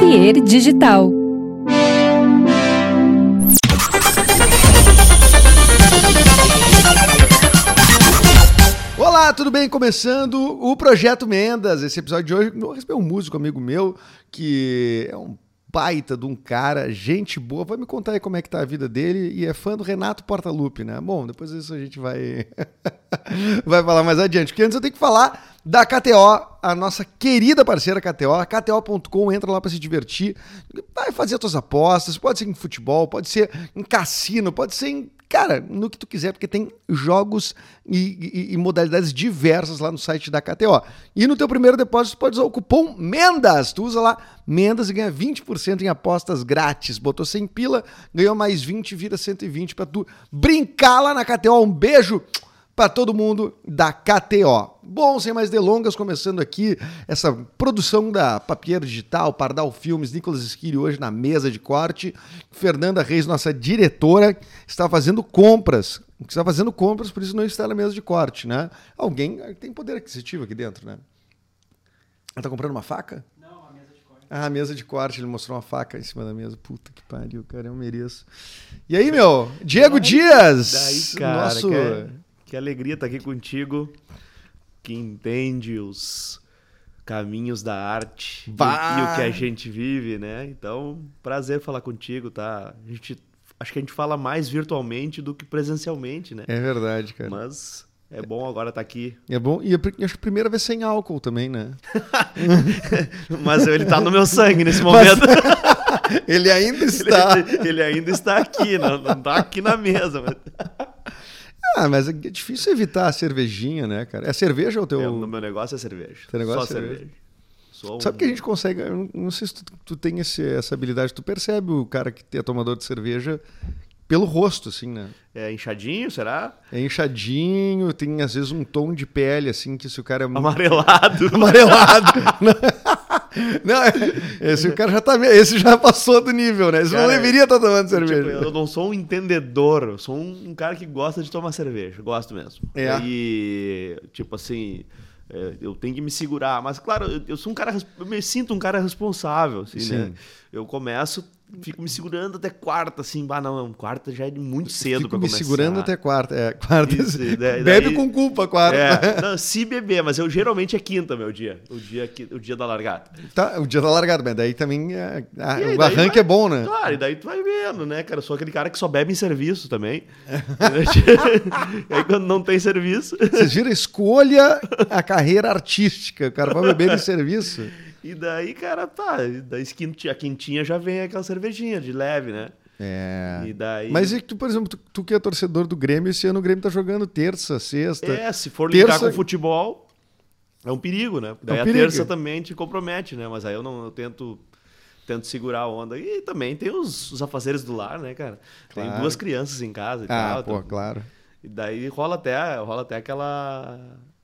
Papier Digital. Olá, tudo bem? Começando o Projeto Mendas. Esse episódio de hoje eu recebi um músico amigo meu que é um baita de um cara, gente boa. Vai me contar aí como é que tá a vida dele e é fã do Renato Portaluppi, né? Bom, depois disso a gente vai vai falar mais adiante. Porque antes eu tenho que falar da KTO, a nossa querida parceira KTO, KTO.com, entra lá para se divertir, vai fazer as suas apostas, pode ser em futebol, pode ser em cassino, pode ser em Cara, no que tu quiser, porque tem jogos e, e, e, modalidades diversas lá no site da KTO. E no teu primeiro depósito, tu pode usar o cupom MENDAS. Tu usa lá MENDAS e ganha 20% em apostas grátis. Botou 100 pila, ganhou mais 20, vira 120 para tu brincar lá na KTO. Um beijo! Para todo mundo da KTO. Bom, sem mais delongas, começando aqui essa produção da Papier Digital, Pardal Filmes, Nicolas Esquiri hoje na mesa de corte. Fernanda Reis, nossa diretora, está fazendo compras. Está fazendo compras, por isso não está na mesa de corte, né? Alguém tem poder aquisitivo aqui dentro, né? Ela tá comprando uma faca? Não, a mesa de corte. Ah, a mesa de corte, ele mostrou uma faca em cima da mesa. Puta que pariu, cara, eu mereço. E aí, meu? Diego Dias! Daí, cara, nosso... é- que alegria estar aqui contigo, que entende os caminhos da arte e, e o que a gente vive, né? Então, prazer falar contigo, tá? A gente, acho que a gente fala mais virtualmente do que presencialmente, né? É verdade, cara. Mas é bom agora estar aqui. É bom. E eu acho que a primeira vez sem álcool também, né? Mas ele tá no meu sangue nesse momento. Ele ainda está. Ele, ele ainda está aqui, não, não tá aqui na mesa. Mas... Ah, mas é difícil evitar a cervejinha, né, cara? É cerveja ou teu. É, o meu negócio é cerveja. Teu negócio Só é cerveja. cerveja. Um- Sabe que a gente consegue. eu não- Não sei se tu, tu tem esse- essa habilidade. Tu percebe o cara que é tomador de cerveja pelo rosto, assim, né? É inchadinho, será? É inchadinho, tem às vezes um tom de pele, assim, que se o cara é Amarelado. amarelado. Não, esse o cara já tá. Esse já passou do nível, né? Esse não Cara, deveria estar tomando Tipo, cerveja. eu não sou um entendedor, eu sou um, cara que gosta de tomar cerveja, gosto mesmo. É. E, tipo assim, é, eu tenho que me segurar. Mas, claro, eu, sou um cara, eu me sinto um cara responsável, assim, né? Sim. Eu começo, fico me segurando até quarta, assim, bah, não, não, quarta já é muito cedo Fico pra me começar. segurando até quarta. É, quarta. Isso, daí- Bebe daí- com culpa, quarta. É, não, se beber, mas eu geralmente é quinta, meu dia. O dia, o dia da largada. Tá, o dia tá largado, mas daí também é- ah, aí, o daí arranque vai- é bom, né? Claro, e daí tu vai vendo, né, cara? Eu sou aquele cara que só bebe em serviço também. e aí quando não tem serviço. Vocês viram? Escolha a carreira artística. O cara vai beber em serviço. E daí, cara, tá. e Daí quinti- a quintinha já vem aquela cervejinha de leve, né? É. E daí. Mas e tu, por exemplo, tu, tu que é torcedor do Grêmio, esse ano o Grêmio tá jogando terça, sexta. É, se for Terça- com futebol, é um perigo, né? Daí um a perigo. terça também te compromete, né? Mas aí eu não eu tento. Tento segurar a onda. E também tem os, os afazeres do lar, né, cara? Tem Claro. duas crianças em casa e Ah, tal. pô, então- claro. E daí rola até, rola até aquela,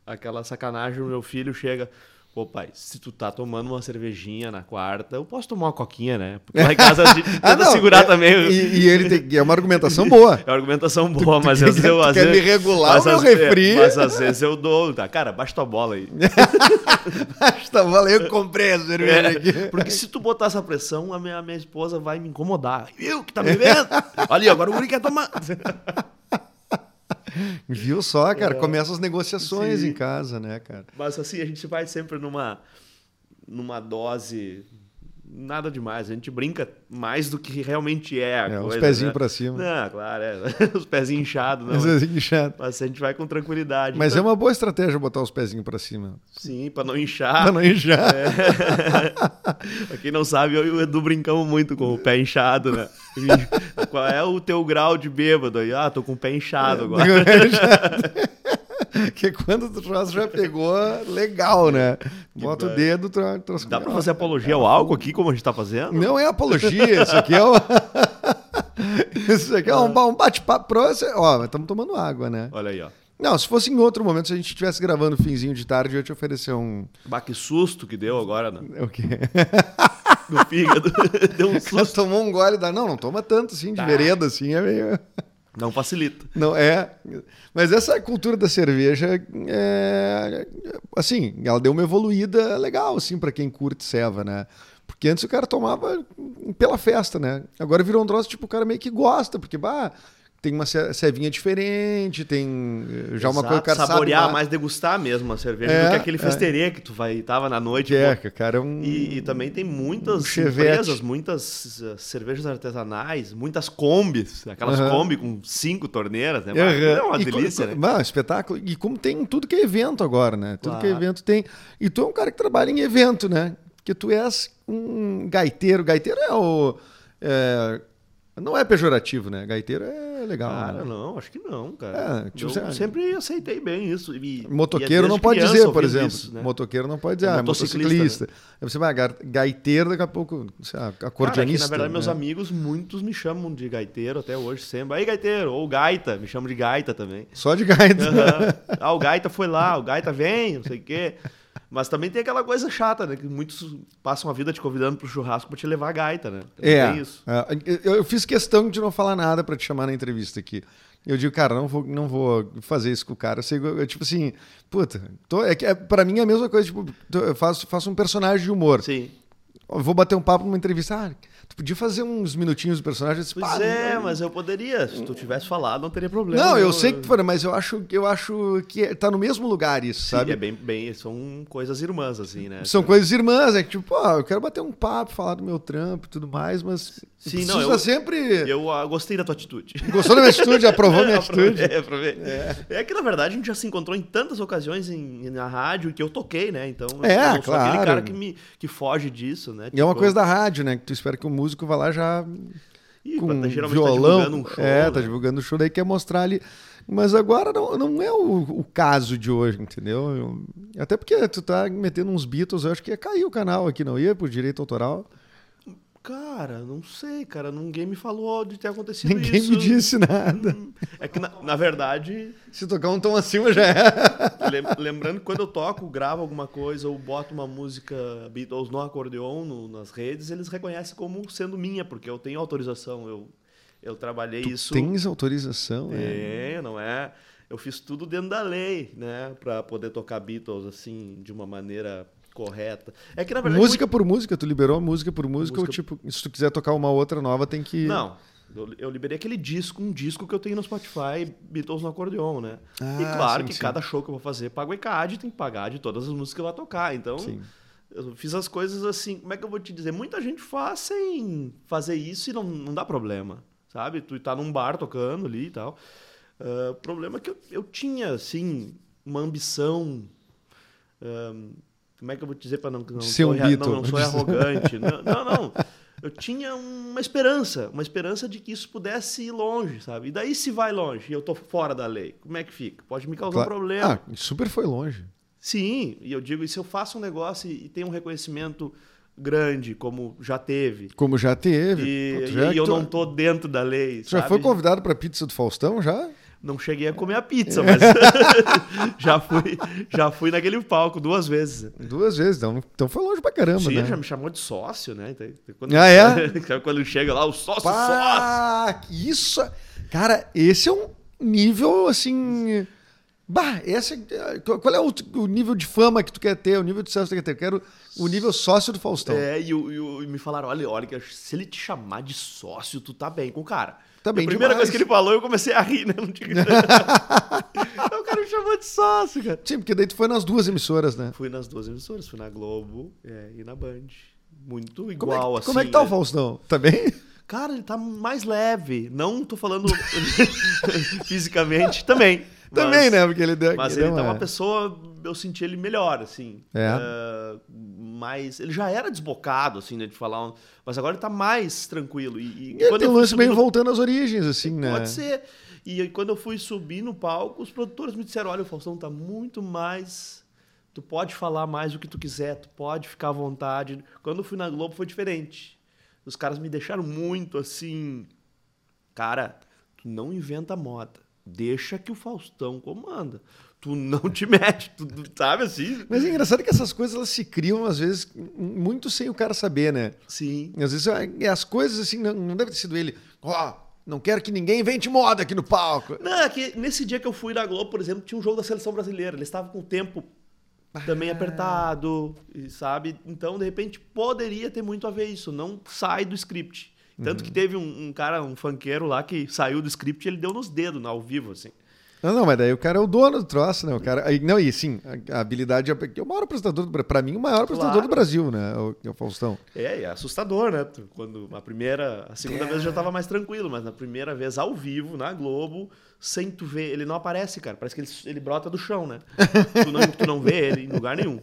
aquela sacanagem. O meu filho chega. Pô, pai, se tu tá tomando uma cervejinha na quarta, eu posso tomar uma coquinha, né? Porque lá em casa a gente tenta Ah, não, segurar é- também. E, e ele tem. É uma argumentação boa. É uma argumentação boa, mas tu às vezes eu. tu às quer vezes- me regular mas o meu às- é, refri? Mas às vezes eu dou, tá? Cara, baixa tua bola aí. tá, valeu, eu comprei a cerveja aqui. É, porque se tu botar essa pressão, a minha, a minha esposa vai me incomodar. Eu que tá bebendo? Ali, agora o guri quer tomar. Viu só, cara? Começam as negociações É. Sim. em casa, né, cara? Mas assim, a gente vai sempre numa, numa dose. Nada demais. A gente brinca mais do que realmente é a É, os coisa. pezinhos né? pra cima. Não, claro, é. Os pezinhos inchados, não. Às vezes é chato. Mas a gente vai com tranquilidade. Mas é Então, uma boa estratégia botar os pezinhos pra cima. Sim, pra não inchar. Pra não inchar. É. pra quem não sabe, eu e o Edu brincamos muito com o pé inchado, né? Qual é o teu grau de bêbado aí? Ah, tô com o pé inchado agora. que quando o troço já pegou, legal, né? Bota o dedo, tro- troço. Dá pra fazer apologia ao álcool aqui, como a gente tá fazendo? Não é apologia, isso aqui é uma... Isso aqui é um, ba- um bate-papo. Ó, estamos tomando água, né? Olha aí, ó. Não, se fosse em outro momento, se a gente estivesse gravando finzinho de tarde, eu ia te oferecer um. Bah, que susto que deu agora no, O quê? no fígado. deu um susto. tomou um gole da. Não, não toma tanto assim, de Tá. vereda, assim, é meio. Não facilita. Não é. Mas essa cultura da cerveja, é, assim, ela deu uma evoluída legal, assim, para quem curte ceva, né? Porque antes o cara tomava pela festa, né? Agora virou um troço, tipo, o cara meio que gosta, porque, bah, tem uma ce- cevinha diferente, tem eh, já uma coisa que cara Saborear, sabe. mais degustar mesmo a cerveja É, do que aquele é. festerê que tu vai tava na noite. Que é, pô. que cara é um... E, e também tem muitas um empresas, muitas uh, cervejas artesanais, muitas combis, aquelas Aham. Kombi com cinco torneiras, né? Aham. É uma E delícia, co- né? espetáculo. E como tem tudo que é evento agora, né? Tudo que é Claro. evento tem. E tu é um cara que trabalha em evento, né? Porque tu és um gaiteiro. Gaiteiro é o. é, não é pejorativo, né? Gaiteiro é legal. Cara, né? não, acho que não, cara. É, tipo, eu você- sempre aceitei bem isso. E, e Motoqueiro é não pode criança dizer, por exemplo. isso, né? Motoqueiro não pode dizer, É ah, motociclista, motociclista. Aí você vai, gaiteiro, daqui a pouco, sei lá, Cara, é que, acordeonista. na verdade, meus né? amigos, muitos me chamam de gaiteiro até hoje, sempre. Aí, gaiteiro, ou gaita, me chamam de gaita também. Só de gaita. Aham. Ah, o Gaita foi lá, o Gaita vem, não sei o quê. Mas também tem aquela coisa chata, né? Que muitos passam a vida te convidando pro churrasco pra te levar a gaita, né? É, isso. é, eu, fiz questão de não falar nada pra te chamar na entrevista aqui. Eu digo, cara, não vou, não vou fazer isso com o cara. Eu, sei, eu, tipo assim, puta, tô, é, é, pra mim é a mesma coisa, tipo, tô- eu faço, faço um personagem de humor. Sim. Eu vou bater um papo numa entrevista. Ah, tu podia fazer uns minutinhos do personagem? Eu disse, Pois "Pá, é, não- mas eu poderia. Se tu tivesse falado, não teria problema. Não, eu sei que tu mas eu acho, eu acho que é- tá no mesmo lugar isso, Sim, sabe? é bem, bem, são coisas irmãs, assim, né? São coisas irmãs, é que tipo, pô, eu quero bater um papo, falar do meu trampo e tudo mais, mas Sim, não, eu- sempre... Eu ah, gostei da tua atitude. Gostou da minha atitude? Aprovou minha atitude? aprovei. É. que, na verdade, a gente já se encontrou em tantas ocasiões em, na rádio que eu toquei, né? Então, eu É, não sou aquele claro. cara que, me, que foge disso, né? E é uma Tipo, coisa da rádio, né? Que tu espera que o músico vá lá já Ih, com tá- geralmente violão. tá divulgando um show. é, né? tá divulgando o show, daí quer mostrar ali. Mas agora não, não é o, o caso de hoje, entendeu? Eu- até porque tu tá metendo uns Beatles, eu acho que ia cair o canal aqui, não ia por direito autoral. Cara, não sei, cara. Ninguém me falou de ter acontecido Ninguém isso. me disse nada. Hum, É que, na, na verdade, Se tocar um tom acima já é. lem- lembrando que quando eu toco, gravo alguma coisa ou boto uma música Beatles no acordeon no- nas redes, eles reconhecem como sendo minha, porque eu tenho autorização. Eu, eu trabalhei isso. Tens autorização, é. É, não é? Eu fiz tudo dentro da lei, né? Pra poder tocar Beatles assim, de uma maneira correta. É que na verdade. Música por música, tu liberou música por música, ou Música- tipo, se tu quiser tocar uma outra nova, tem que. Não. Eu, liberei aquele disco, um disco que eu tenho no Spotify, Beatles no acordeon, né? e Ah, claro sim, que sim. cada show que eu vou fazer, pago ECAD, tem que pagar de todas as músicas que eu vou tocar. Então, Sim. eu fiz as coisas assim, como é que eu vou te dizer? Muita gente faz sem fazer isso e não, não dá problema, sabe? Tu tá num bar tocando ali e tal. Ah, O problema é que eu, eu tinha, assim, uma ambição... ahn, como é que eu vou te dizer para não, não, Ser um sou não, não sou arrogante? não, não, não. Eu tinha uma esperança, uma esperança de que isso pudesse ir longe, sabe? E daí se vai longe e eu tô fora da lei, como é que fica? Pode me causar Claro. um problema. Ah, super foi longe. Sim, e eu digo, e se eu faço um negócio e, e tem um reconhecimento grande, como já teve, Como já teve. e, Pô, já- e eu tu- não tô dentro da lei, já foi convidado pra pizza do Faustão já? Não cheguei a comer a pizza, mas já fui, já fui naquele palco duas vezes. Duas vezes, então, então foi longe pra caramba, Sim, né? já me chamou de sócio, né? Então, Quando, Ah, é? Quando chega lá, o sócio, sócio. Pá, isso. é- Cara, esse é um nível assim. Bah, esse, é- qual é o, o nível de fama que tu quer ter, o nível de sucesso que tu quer ter? Eu quero o nível sócio do Faustão. É, e, e e me falaram, olha, olha, se ele te chamar de sócio, tu tá bem com o cara. Bem a primeira demais. coisa que ele falou, eu comecei a rir, né? Não tinha... o cara me chamou de sócio, cara. Sim, porque daí tu foi nas duas emissoras, né? Fui nas duas emissoras, fui na Globo é, e na Band. Muito Como é, igual, que, assim. como é que tá o né? Faustão? Tá bem? Cara, ele tá mais leve. Não tô falando fisicamente, também. Também, Mas- né? Porque ele deu. Mas deu ele tá uma pessoa, eu senti ele melhor, assim. É. Eh, mas ele já era desbocado, assim, né, de falar. Mas agora ele tá mais tranquilo. E, e E tem lance meio voltando às origens, assim, né? Pode ser. E aí, quando eu fui subir no palco, os produtores me disseram: olha, o Faustão tá muito mais. Tu pode falar mais o que tu quiser, tu pode ficar à vontade. Quando eu fui na Globo foi diferente. Os caras me deixaram muito assim. Cara, tu não inventa moda. Deixa que o Faustão comanda. Tu não te mete, tu, tu sabe assim? Mas é engraçado que essas coisas elas se criam, às vezes, muito sem o cara saber, né? Sim. Às vezes é, as coisas assim, não, não deve ter sido ele. Ó, Não quero que ninguém invente moda aqui no palco. Não, é que nesse dia que eu fui na Globo, por exemplo, tinha um jogo da seleção brasileira. Eles estavam com o tempo também Ah. apertado, e sabe? Então, de repente, poderia ter muito a ver isso. Não sai do script. Tanto Uhum. que teve um, um cara, um funkeiro lá, que saiu do script e ele deu nos dedos, ao vivo, assim. Não, não, mas daí o cara é o dono do troço, né? O cara, não, e sim, a, habilidade é o maior apresentador, pra mim, o maior apresentador Claro. do Brasil, né? O, é o Faustão. É, é assustador, né? Quando a primeira, a segunda É. vez eu já tava mais tranquilo, mas na primeira vez ao vivo, na Globo, sem tu ver, ele não aparece, cara. Parece que ele, ele brota do chão, né? tu, não, tu não vê ele em lugar nenhum.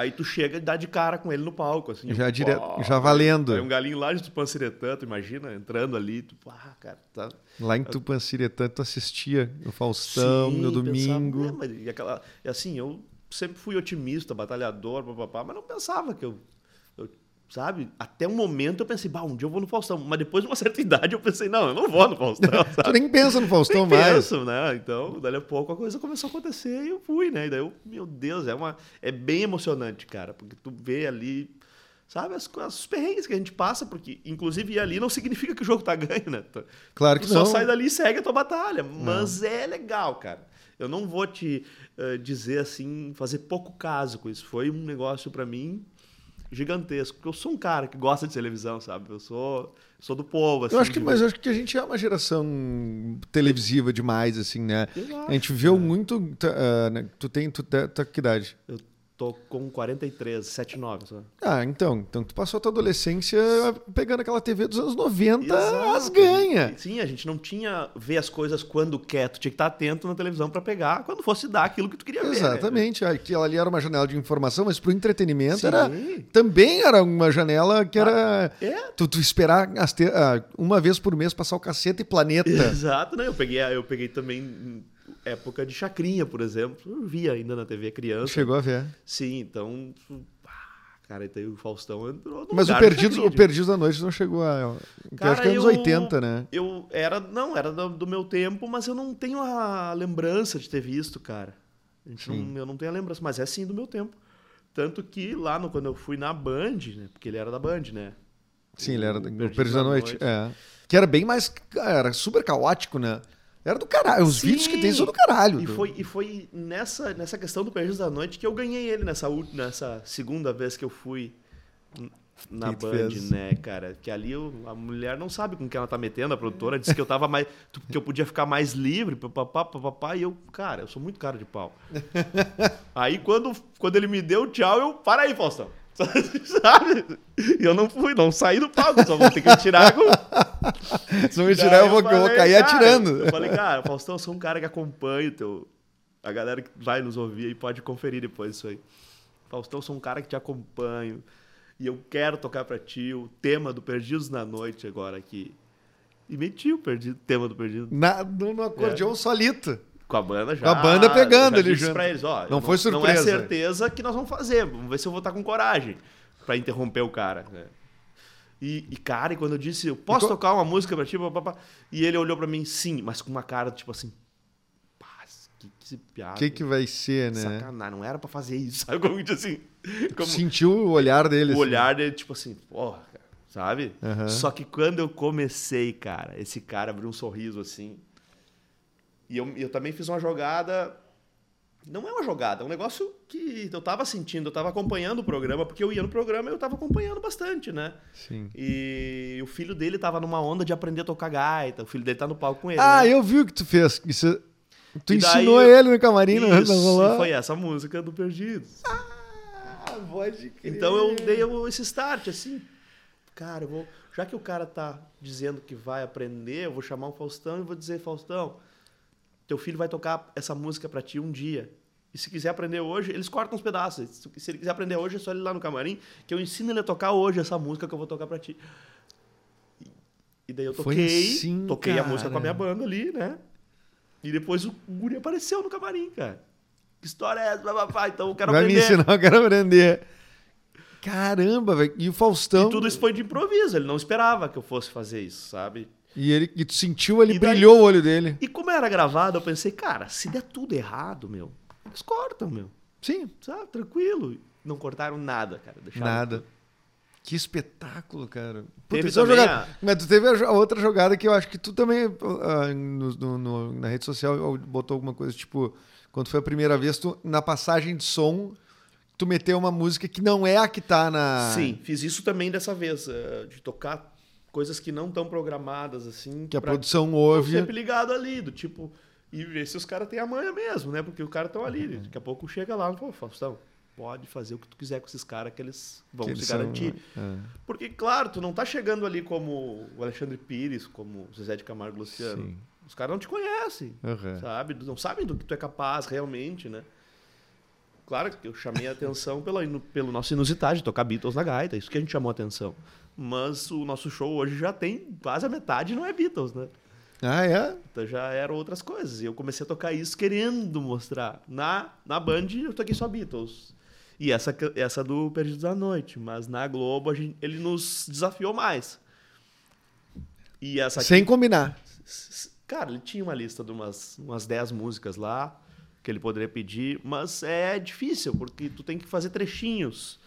Aí tu chega e dá de cara com ele no palco, assim. Já pô, direto- já valendo. Aí um galinho lá de Tupanciretã, tu imagina, entrando ali, tu, ah, cara, tá... Lá em Tupanciretã, tu assistia o Faustão Sim, no pensava, domingo. "É, mas e aquela, assim, eu sempre fui otimista, batalhador, papapá, mas não pensava que eu- sabe? Até um momento eu pensei, bah, um dia eu vou no Faustão. Mas depois de uma certa idade eu pensei, não, eu não vou no Faustão, Tu nem pensa no Faustão Nem mais. penso, né? Então, dali a pouco a coisa começou a acontecer e eu fui, né? E daí eu, meu Deus, é, uma, é bem emocionante, cara, porque tu vê ali, sabe, as, os perrengues que a gente passa, porque, inclusive, ir ali não significa que o jogo tá ganho, né? Tu- Claro Tu que só não. sai dali e segue a tua batalha. Mas é legal, cara. Eu não vou te eh, dizer assim, fazer pouco caso com isso. Foi um negócio pra mim gigantesco. Porque eu sou um cara que gosta de televisão, sabe? Eu sou, sou do povo, assim. Eu acho que, de- mas eu acho que a gente é uma geração televisiva demais, assim, né? A gente viu né? muito. ah, né, Tu tem. Tu tá, tá que idade? Eu tô com 43, 79, só. Ah, então. Então tu passou a tua adolescência pegando aquela TV dos anos 90, Exato. as ganha. Sim, a gente não tinha ver as coisas quando quer. Tu tinha que estar atento na televisão pra pegar quando fosse dar aquilo que tu queria ver. né? Exatamente. Aquilo ali era uma janela de informação, mas pro entretenimento Sim. era também era uma janela que era É. tu, tu esperar te- ah, uma vez por mês passar o cacete e planeta. Exato, né? Eu peguei, eu peguei também época de chacrinha, por exemplo. Eu via ainda na TV criança. Chegou a ver. Sim, então. ah, Cara, então o Faustão entrou no Mas o Perdidos, o Perdidos da Noite não chegou a. Cara, acho que é anos eu- 80, né? Eu era. Não, era do, do meu tempo, mas eu não tenho a lembrança de ter visto, cara. A gente Sim. não, eu não tenho a lembrança, mas é sim do meu tempo. Tanto que lá no, quando eu fui na Band, né? Porque ele era da Band, né? Sim, ele era O Perdidos Perdidos da da Noite. Noite. É. Que era bem mais. Era super caótico, né? Era do caralho. Os Sim. vídeos que tem são do caralho. E do- foi, e foi nessa, nessa questão do Perdidos da Noite que eu ganhei ele nessa, nessa segunda vez que eu fui na Que Band, fez? né, cara? Que ali eu- a mulher não sabe com que ela tá metendo, a produtora disse que eu tava mais. que eu podia ficar mais livre, papapá, papapá, e eu, cara, eu sou muito cara de pau. aí quando, quando ele me deu tchau, eu. Para aí, Faustão. Sabe? E eu não fui, não saí do palco, só vou ter que me tirar com. Se não me tirar, eu vou, eu vou falei, cair cara, atirando. Eu falei, cara, Faustão, eu sou um cara que acompanha o teu. A galera que vai nos ouvir aí pode conferir depois isso aí. Faustão, eu sou um cara que te acompanho. E eu quero tocar pra ti o tema do Perdidos na Noite agora aqui. E meti o perdido, tema do Perdido. Na, no, no acordeão solito. Com a banda já. Com a banda pegando já ali disse junto. Pra eles, ó, Não foi Não é surpresa. certeza que nós vamos fazer. Vamos ver se eu vou estar com coragem pra interromper o cara. né? E, e, cara, e quando eu disse, eu posso co- tocar uma música pra ti? Pá, pá, pá, E ele olhou pra mim, sim, mas com uma cara tipo assim. Que, que piada. O que, que vai ser, né? Sacanagem, não era pra fazer isso, sabe? Como assim. Como, Sentiu o olhar dele. o assim. olhar dele, tipo assim, porra, sabe? Só que quando eu comecei, cara, esse cara abriu um sorriso assim. E eu, eu também fiz uma jogada. Não é uma jogada, é um negócio que eu tava sentindo, eu tava acompanhando o programa, porque eu ia no programa e eu tava acompanhando bastante, né? Sim. E o filho dele tava numa onda de aprender a tocar gaita, o filho dele tá no palco com ele. Ah, né? eu vi o que tu fez. Isso, tu E daí ensinou eu- ele no camarim, não Isso, não e foi essa música do Perdidos. Ah, pode crer. Então eu dei esse start, assim. Cara, eu vou. Já que o cara tá dizendo que vai aprender, eu vou chamar o Faustão e vou dizer, Faustão, teu filho vai tocar essa música pra ti um dia. E se quiser aprender hoje, eles cortam os pedaços. Se- ele quiser aprender hoje, é só ele ir lá no camarim, que eu ensino ele a tocar hoje essa música que eu vou tocar pra ti. E- daí eu toquei, assim, toquei a cara. música com a minha banda ali, né? E depois o guri apareceu no camarim, cara. Que história é essa? Então eu quero Vai me aprender. ensinar, eu quero aprender. Caramba, velho. E o Faustão. E tudo isso foi de improviso, ele não esperava que eu fosse fazer isso, sabe? E ele e tu sentiu, ele E daí- brilhou o olho dele. E como era gravado, eu pensei, cara, se der tudo errado, meu, eles cortam, meu. Sim. Sabe, tranquilo. Não cortaram nada, cara. Deixaram Nada. tudo. Que espetáculo, cara. Teve isso é jogada- Mas tu teve a, a outra jogada que eu acho que tu também, ah, no- no- na rede social, botou alguma coisa tipo, quando foi a primeira vez, tu, na passagem de som, tu meteu uma música que não é a que tá na. Sim, fiz isso também dessa vez, eh, de tocar coisas que não estão programadas, assim. Que a produção ouve. sempre ligado ali, do tipo, e ver se os caras têm a manha mesmo, né? Porque os caras estão ali. Daqui a pouco chega lá e fala, Faustão, pode fazer o que tu quiser com esses caras que eles vão que se eles são- garantir. é. Porque, claro, tu não tá chegando ali como o Alexandre Pires, como o Zezé de Camargo Luciano. Sim. Os caras não te conhecem, Aham. sabe? Não sabem do que tu é capaz realmente, né? Claro que eu chamei a atenção pela, inu- pelo nosso inusitado de tocar Beatles na gaita, isso que a gente chamou a atenção. Mas o nosso show hoje já tem quase a metade não é Beatles, né? Ah, é? Então já eram outras coisas. E eu comecei a tocar isso querendo mostrar. Na, na Band eu toquei só Beatles. E essa, essa do Perdidos da Noite. Mas na Globo a gente- ele nos desafiou mais. E essa aqui, Sem combinar. Cara, ele tinha uma lista de umas, umas 10 músicas lá que ele poderia pedir, mas é difícil, porque tu tem que fazer trechinhos.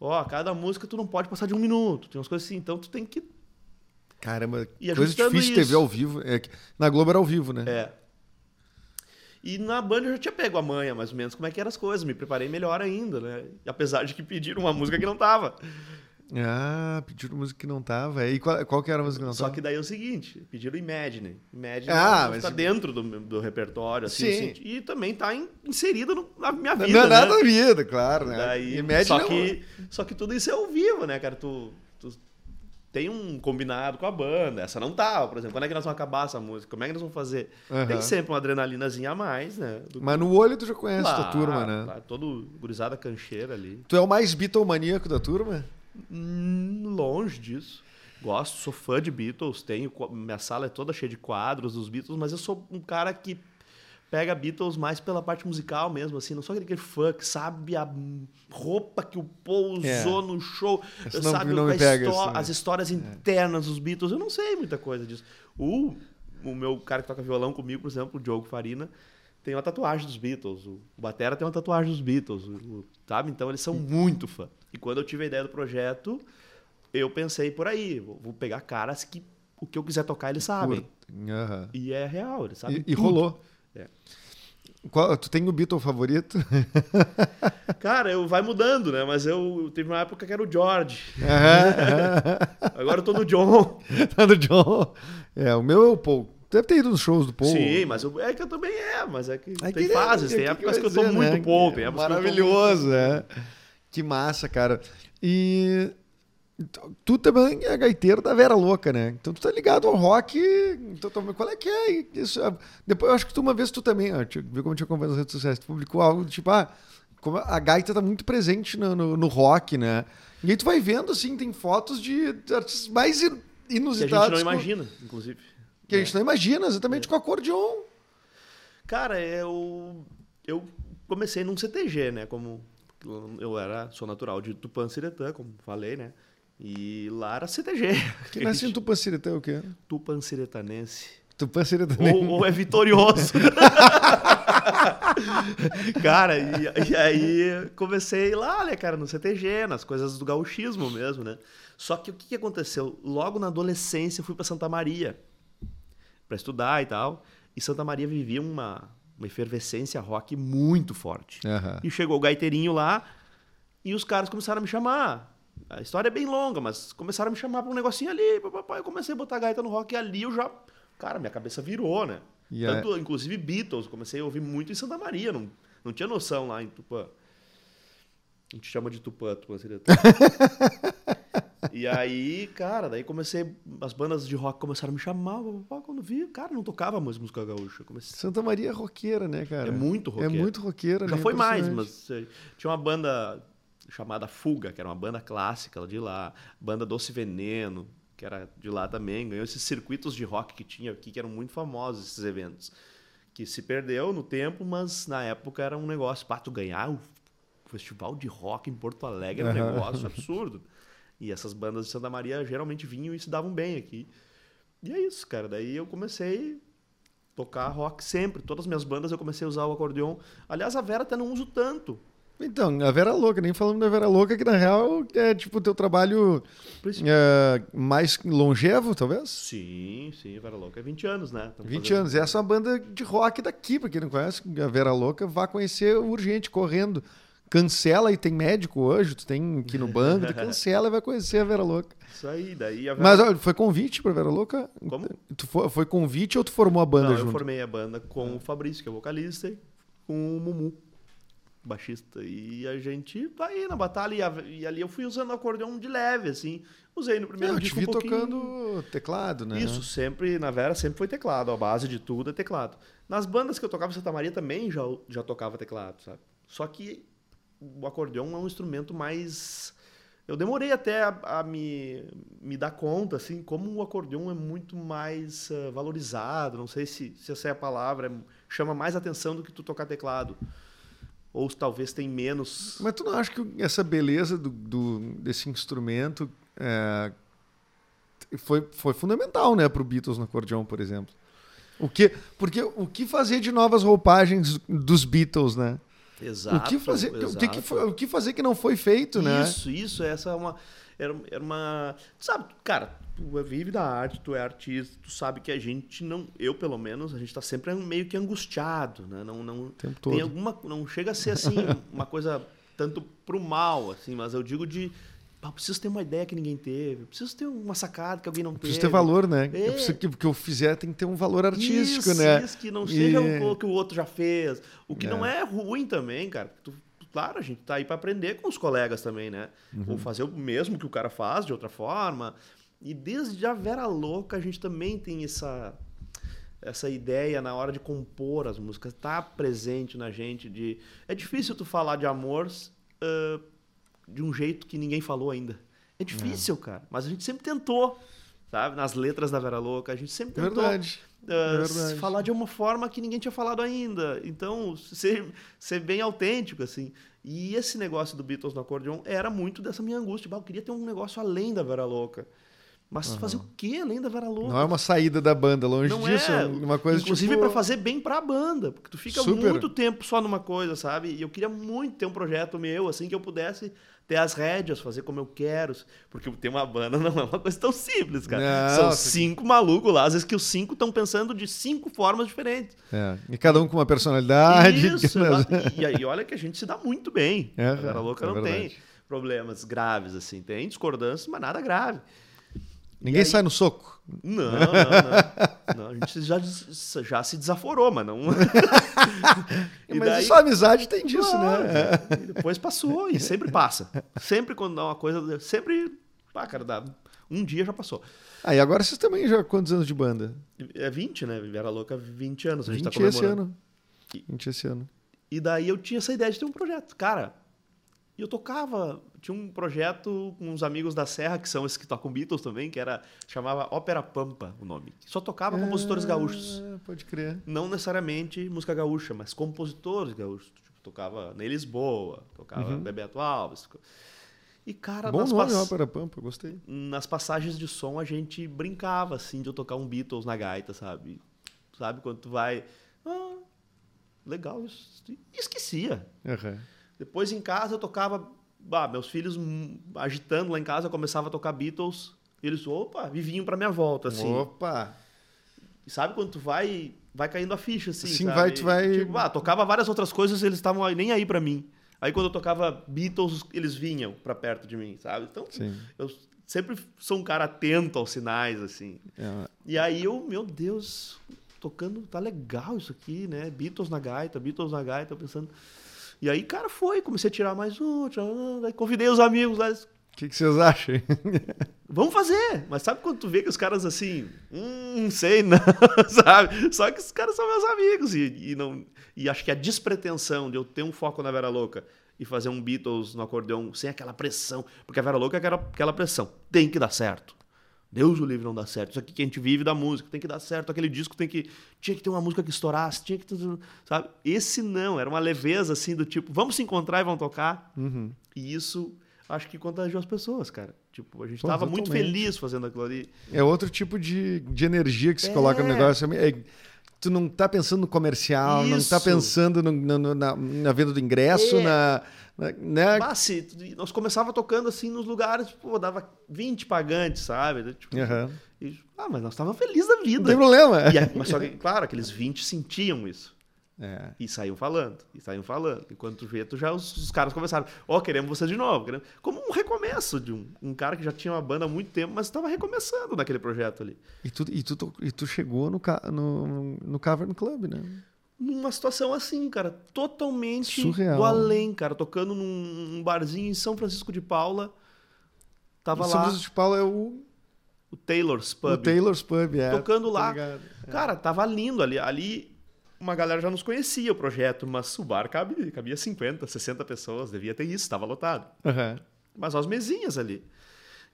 Ó, cada música tu não pode passar de um minuto. Tem umas coisas assim, então tu tem que. Caramba, E coisa difícil de isso. TV ao vivo. É na Globo era ao vivo, né? É. E na Band eu já tinha pego a manha, mais ou menos, como é que eram as coisas. Me preparei melhor ainda, né? Apesar de que pediram uma música que não tava. Ah, pediram música que não tava. E qual, qual que era a música que não Só tava? que daí é o seguinte, pediram Imagine. Imagine Ah, ah, mas- tá dentro do, do repertório, assim, Sim. assim, e também tá in- inserida na minha Não, vida, não é nada né? da vida, claro, né? Daí, Imagine só, é que, só que tudo isso é ao vivo, né, cara? Tu, tu tem um combinado com a banda. Essa não tava, por exemplo. Quando é que nós vamos acabar essa música? Como é que nós vamos fazer? Aham. Tem sempre uma adrenalinazinha a mais, né? Do- Mas no olho tu já conhece tua Claro, turma, né? todo gurizada cancheira ali. Tu é o mais Beatlemaníaco da turma? Longe disso. Gosto, sou fã de Beatles, tenho minha sala é toda cheia de quadros dos Beatles, mas eu sou um cara que pega Beatles mais pela parte musical mesmo, assim, não sou aquele fã que sabe a roupa que o Paul usou É. no show, não- sabe não o- me a pega, histó- esse também. as histórias internas dos Beatles, eu não sei muita coisa disso. O, o meu cara que toca violão comigo, por exemplo, o Diogo Farina, tem uma tatuagem dos Beatles, o Batera tem uma tatuagem dos Beatles, o- sabe? Então eles são muito fã. E quando eu tive a ideia do projeto, eu pensei por aí, vou pegar caras que o que eu quiser tocar eles sabem. Aham. E é real, eles sabem E, e rolou. É. Qual- tu tem o Beatle favorito? Cara, eu vai mudando, né? Mas eu teve uma época que era o George. Aham. Agora eu tô no John. tá do John. É, o meu é o Paul. Deve ter ido nos shows do Paul. Sim, mas eu, é que eu também é, mas é que É tem que- fases, é tem que épocas que eu tô dizer, muito né? Tem eu tô Maravilhoso, é. Que massa, cara. E tu- também é gaiteiro da Vera Louca, né? Então tu tá ligado ao rock. Então, qual é que é isso? Ah, Depois eu acho que tu uma vez tu também, ó, eu ver como eu te acompanho nas redes sociais, tu publicou algo tipo, ah, como a gaita tá muito presente no, no, no rock, né? E aí tu vai vendo, assim, tem fotos de artistas mais in- Que a inusitados. gente não imagina, inclusive. Que a gente não imagina, exatamente com acordeon. Cara, eu, eu comecei num CTG, né? Como eu era, sou natural de Tupanciretã, como falei, né? E lá era CTG. Que nasce em Tupanciretã é o quê? Tupanciretanense. Tupanciretã. Ou, ou é vitorioso. cara, e, e aí comecei lá, né, cara, no CTG, nas coisas do gauchismo mesmo, né? Só que o que que aconteceu? Logo na adolescência eu fui para Santa Maria para estudar e tal. E Santa Maria vivia uma, uma efervescência rock muito forte. Aham. E chegou o gaiteirinho lá e os caras começaram a me chamar. A história é bem longa, mas começaram a me chamar para um negocinho ali. Papai, eu comecei a botar gaita no rock e ali eu já. Cara, minha cabeça virou, né? E é- Tanto, inclusive, Beatles. Comecei a ouvir muito em Santa Maria. Não, não tinha noção lá em Tupã. A gente chama de Tupã, Tupã seria. e aí, cara, daí comecei. As bandas de rock começaram a me chamar. Quando vi, cara, não tocava mais música gaúcha. Comecei... Santa Maria é roqueira, né, cara? É muito roqueira. É muito roqueira, Já né? foi mais, mas eh, tinha uma banda chamada Fuga, que era uma banda clássica de lá, banda Doce Veneno, que era de lá também, ganhou esses circuitos de rock que tinha aqui, que eram muito famosos esses eventos. Que se perdeu no tempo, mas na época era um negócio, para tu ganhar o festival de rock em Porto Alegre era um Aham. negócio absurdo. E essas bandas de Santa Maria geralmente vinham e se davam bem aqui. E é isso, cara. Daí eu comecei a tocar rock sempre. Todas as minhas bandas eu comecei a usar o acordeon. Aliás, a Vera até não uso tanto. Então, a Vera Louca, nem falando da Vera Louca, que na real é tipo o teu trabalho é, mais longevo, talvez? Sim, sim, a Vera Louca é 20 anos, né? Estamos 20 fazendo... anos. Essa é uma banda de rock daqui, pra quem não conhece, a Vera Louca, vá conhecer urgente, correndo. Cancela e tem médico hoje, tu tem aqui no banco, tu cancela e vai conhecer a Vera Louca. Isso aí, daí a Vera... Mas olha, foi convite pra Vera Louca? Como? Tu foi, foi convite ou tu formou a banda não, junto? eu formei a banda com o Fabrício, que é vocalista, e com o Mumu baixista. E a gente vai na batalha e, e, ali eu fui usando o acordeão de leve, assim. Usei no primeiro eu disco te vi um tocando teclado, né? Isso, sempre, na Vera sempre foi teclado. A base de tudo é teclado. Nas bandas que eu tocava em Santa Maria também já, já tocava teclado, sabe? Só que o acordeão é um instrumento mais... Eu demorei até a, a me, me dar conta, assim, como o acordeão é muito mais uh, valorizado. Não sei se, se essa é a palavra. Chama mais atenção do que tu tocar teclado ou talvez tem menos. Mas tu não acha que essa beleza do, do desse instrumento é, foi, foi fundamental, né, para o Beatles no acordeão, por exemplo? O que, porque o que fazer de novas roupagens dos Beatles, né? Exato. O que fazer, exato. O, que, que o que fazer que não foi feito, né? Isso, isso, essa é uma era, era uma, sabe, cara, tu vive da arte, tu é artista, tu sabe que a gente não, eu pelo menos, a gente tá sempre meio que angustiado, né? Não, não Tempo tem todo. alguma, não chega a ser assim uma coisa tanto pro mal, assim, mas eu digo de pá, preciso ter uma ideia que ninguém teve, preciso ter uma sacada que alguém não teve. Preciso ter valor, né? É. Eu preciso que o que eu fizer tem que ter um valor artístico, isso, né? Isso, que não seja E- o que o outro já fez. O que É. não é ruim também, cara. Tu, claro, a gente tá aí para aprender com os colegas também, né? Uhum. Ou fazer o mesmo que o cara faz de outra forma. E desde a Vera Louca a gente também tem essa essa ideia na hora de compor as músicas, tá presente na gente de é difícil tu falar de amor ah, de um jeito que ninguém falou ainda. É difícil, cara, mas a gente sempre tentou, sabe? Nas letras da Vera Louca, a gente sempre tentou Verdade. uh, É verdade. falar de uma forma que ninguém tinha falado ainda. Então, ser, ser bem autêntico, assim. E esse negócio do Beatles no acordeon era muito dessa minha angústia. Bah, eu queria ter um negócio além da Vera Louca. Mas fazer o quê além da Vera Louca? Não é uma saída da banda, longe Não disso. é. Uma coisa Inclusive tipo... para fazer bem para a banda, porque tu fica Super. muito tempo só numa coisa, sabe? E eu queria muito ter um projeto meu, assim, que eu pudesse ter as rédeas, fazer como eu quero. Porque ter uma banda não é uma coisa tão simples, cara. Não, São você- cinco malucos lá, às vezes que os cinco estão pensando de cinco formas diferentes. É, e cada um com uma personalidade. Isso, exato. e aí olha que a gente se dá muito bem. É, a Vera Louca é não tem problemas graves, assim. Tem discordâncias, mas nada grave. Ninguém aí- sai no soco. Não, não, não. Não, a gente já, já se desaforou, mas não. E Mas daí- só amizade tem disso, Claro, né? E depois passou e sempre passa. Sempre quando dá uma coisa, sempre. Ah, cara, dá. Um dia já passou. Aí agora vocês também já quantos anos de banda? É 20, né? Vera Louca, 20 anos. A gente 20 tá esse comemorando. ano. 20 esse ano. E daí eu tinha essa ideia de ter um projeto. Cara, e eu tocava. Tinha um projeto com uns amigos da Serra, que são esses que tocam Beatles também, que era. chamava Ópera Pampa, o nome. Só tocava compositores gaúchos. Ah, Pode crer. Não necessariamente música gaúcha, mas compositores gaúchos. Tipo, tocava Ney Lisboa, tocava Bebeto Alves. E, cara, Uhum. Bom nas, nome, pass- Ópera Pampa, gostei. nas passagens de som a gente brincava, assim, de eu tocar um Beatles na gaita, sabe? Sabe, quando tu vai... Ah, legal isso. E esquecia. Aham. Depois em casa eu tocava... Meus filhos hum, agitando lá em casa, eu começava a tocar Beatles. Eles, opa, e vinham pra minha volta, assim. Opa! E sabe quando tu vai vai caindo a ficha, assim, Sim, sabe? vai- tu vai- Tipo, ah, tocava várias outras coisas eles estavam nem aí pra mim. Aí quando eu tocava Beatles, eles vinham pra perto de mim, sabe? Então, Sim. eu sempre sou um cara atento aos sinais, assim. É, E aí eu, meu Deus, tocando, tá legal isso aqui, né? Beatles na gaita, Beatles na gaita, eu pensando. E aí, cara, foi, comecei a tirar mais um, tirar daí convidei os amigos lá, O que, que vocês acham? Vamos fazer! Mas sabe quando tu vê que os caras assim, hum, sei não, sabe? Só que os caras são meus amigos e, e não e acho que a despretensão de eu ter um foco na Vera Louca e fazer um Beatles no acordeão sem aquela pressão, porque a Vera Louca é aquela, aquela pressão, tem que dar certo. Deus o livre não dá certo. Isso aqui que a gente vive da música, tem que dar certo. Aquele disco tem que tinha que ter uma música que estourasse, tinha que ter, sabe? Esse não, era uma leveza assim do tipo, vamos se encontrar e vamos tocar. Uhum. E isso acho que contagiou as pessoas, cara. Tipo, a gente Pô, tava muito feliz fazendo aquilo ali. É outro tipo de, de energia que se É. coloca no negócio. É, tu não tá pensando no comercial, não tá Isso. pensando no- no- na, na venda do ingresso, É. na, na- né? Bah, se- nós começava tocando assim nos lugares, pô, dava 20 pagantes, sabe? Tipo, Aham. e- ah, mas nós estávamos felizes da Não vida. tem problema. E mas só que, claro, aqueles 20 sentiam isso. É. E saíam falando, e saíam falando. E quando tu vê, tu já os, os caras começaram, ó, queremos você de novo. queremos-" Como um recomeço de um, um cara que já tinha uma banda há muito tempo, mas estava recomeçando naquele projeto ali. E, tu, e, tu, e tu chegou no, no, no Cavern Club, né? Numa situação assim, cara, totalmente Surreal. do além, cara. Tocando num, num barzinho em São Francisco de Paula. Tava o São lá, Francisco de Paula é o, o Taylor's o Pub. Taylor's Pub, é. Tocando Tô lá. ligado. Cara, tava lindo ali. Ali uma galera já nos conhecia o projeto, mas o bar cabe, cabia 50, 60 pessoas, devia ter isso, tava lotado. Aham. Mas as mesinhas ali.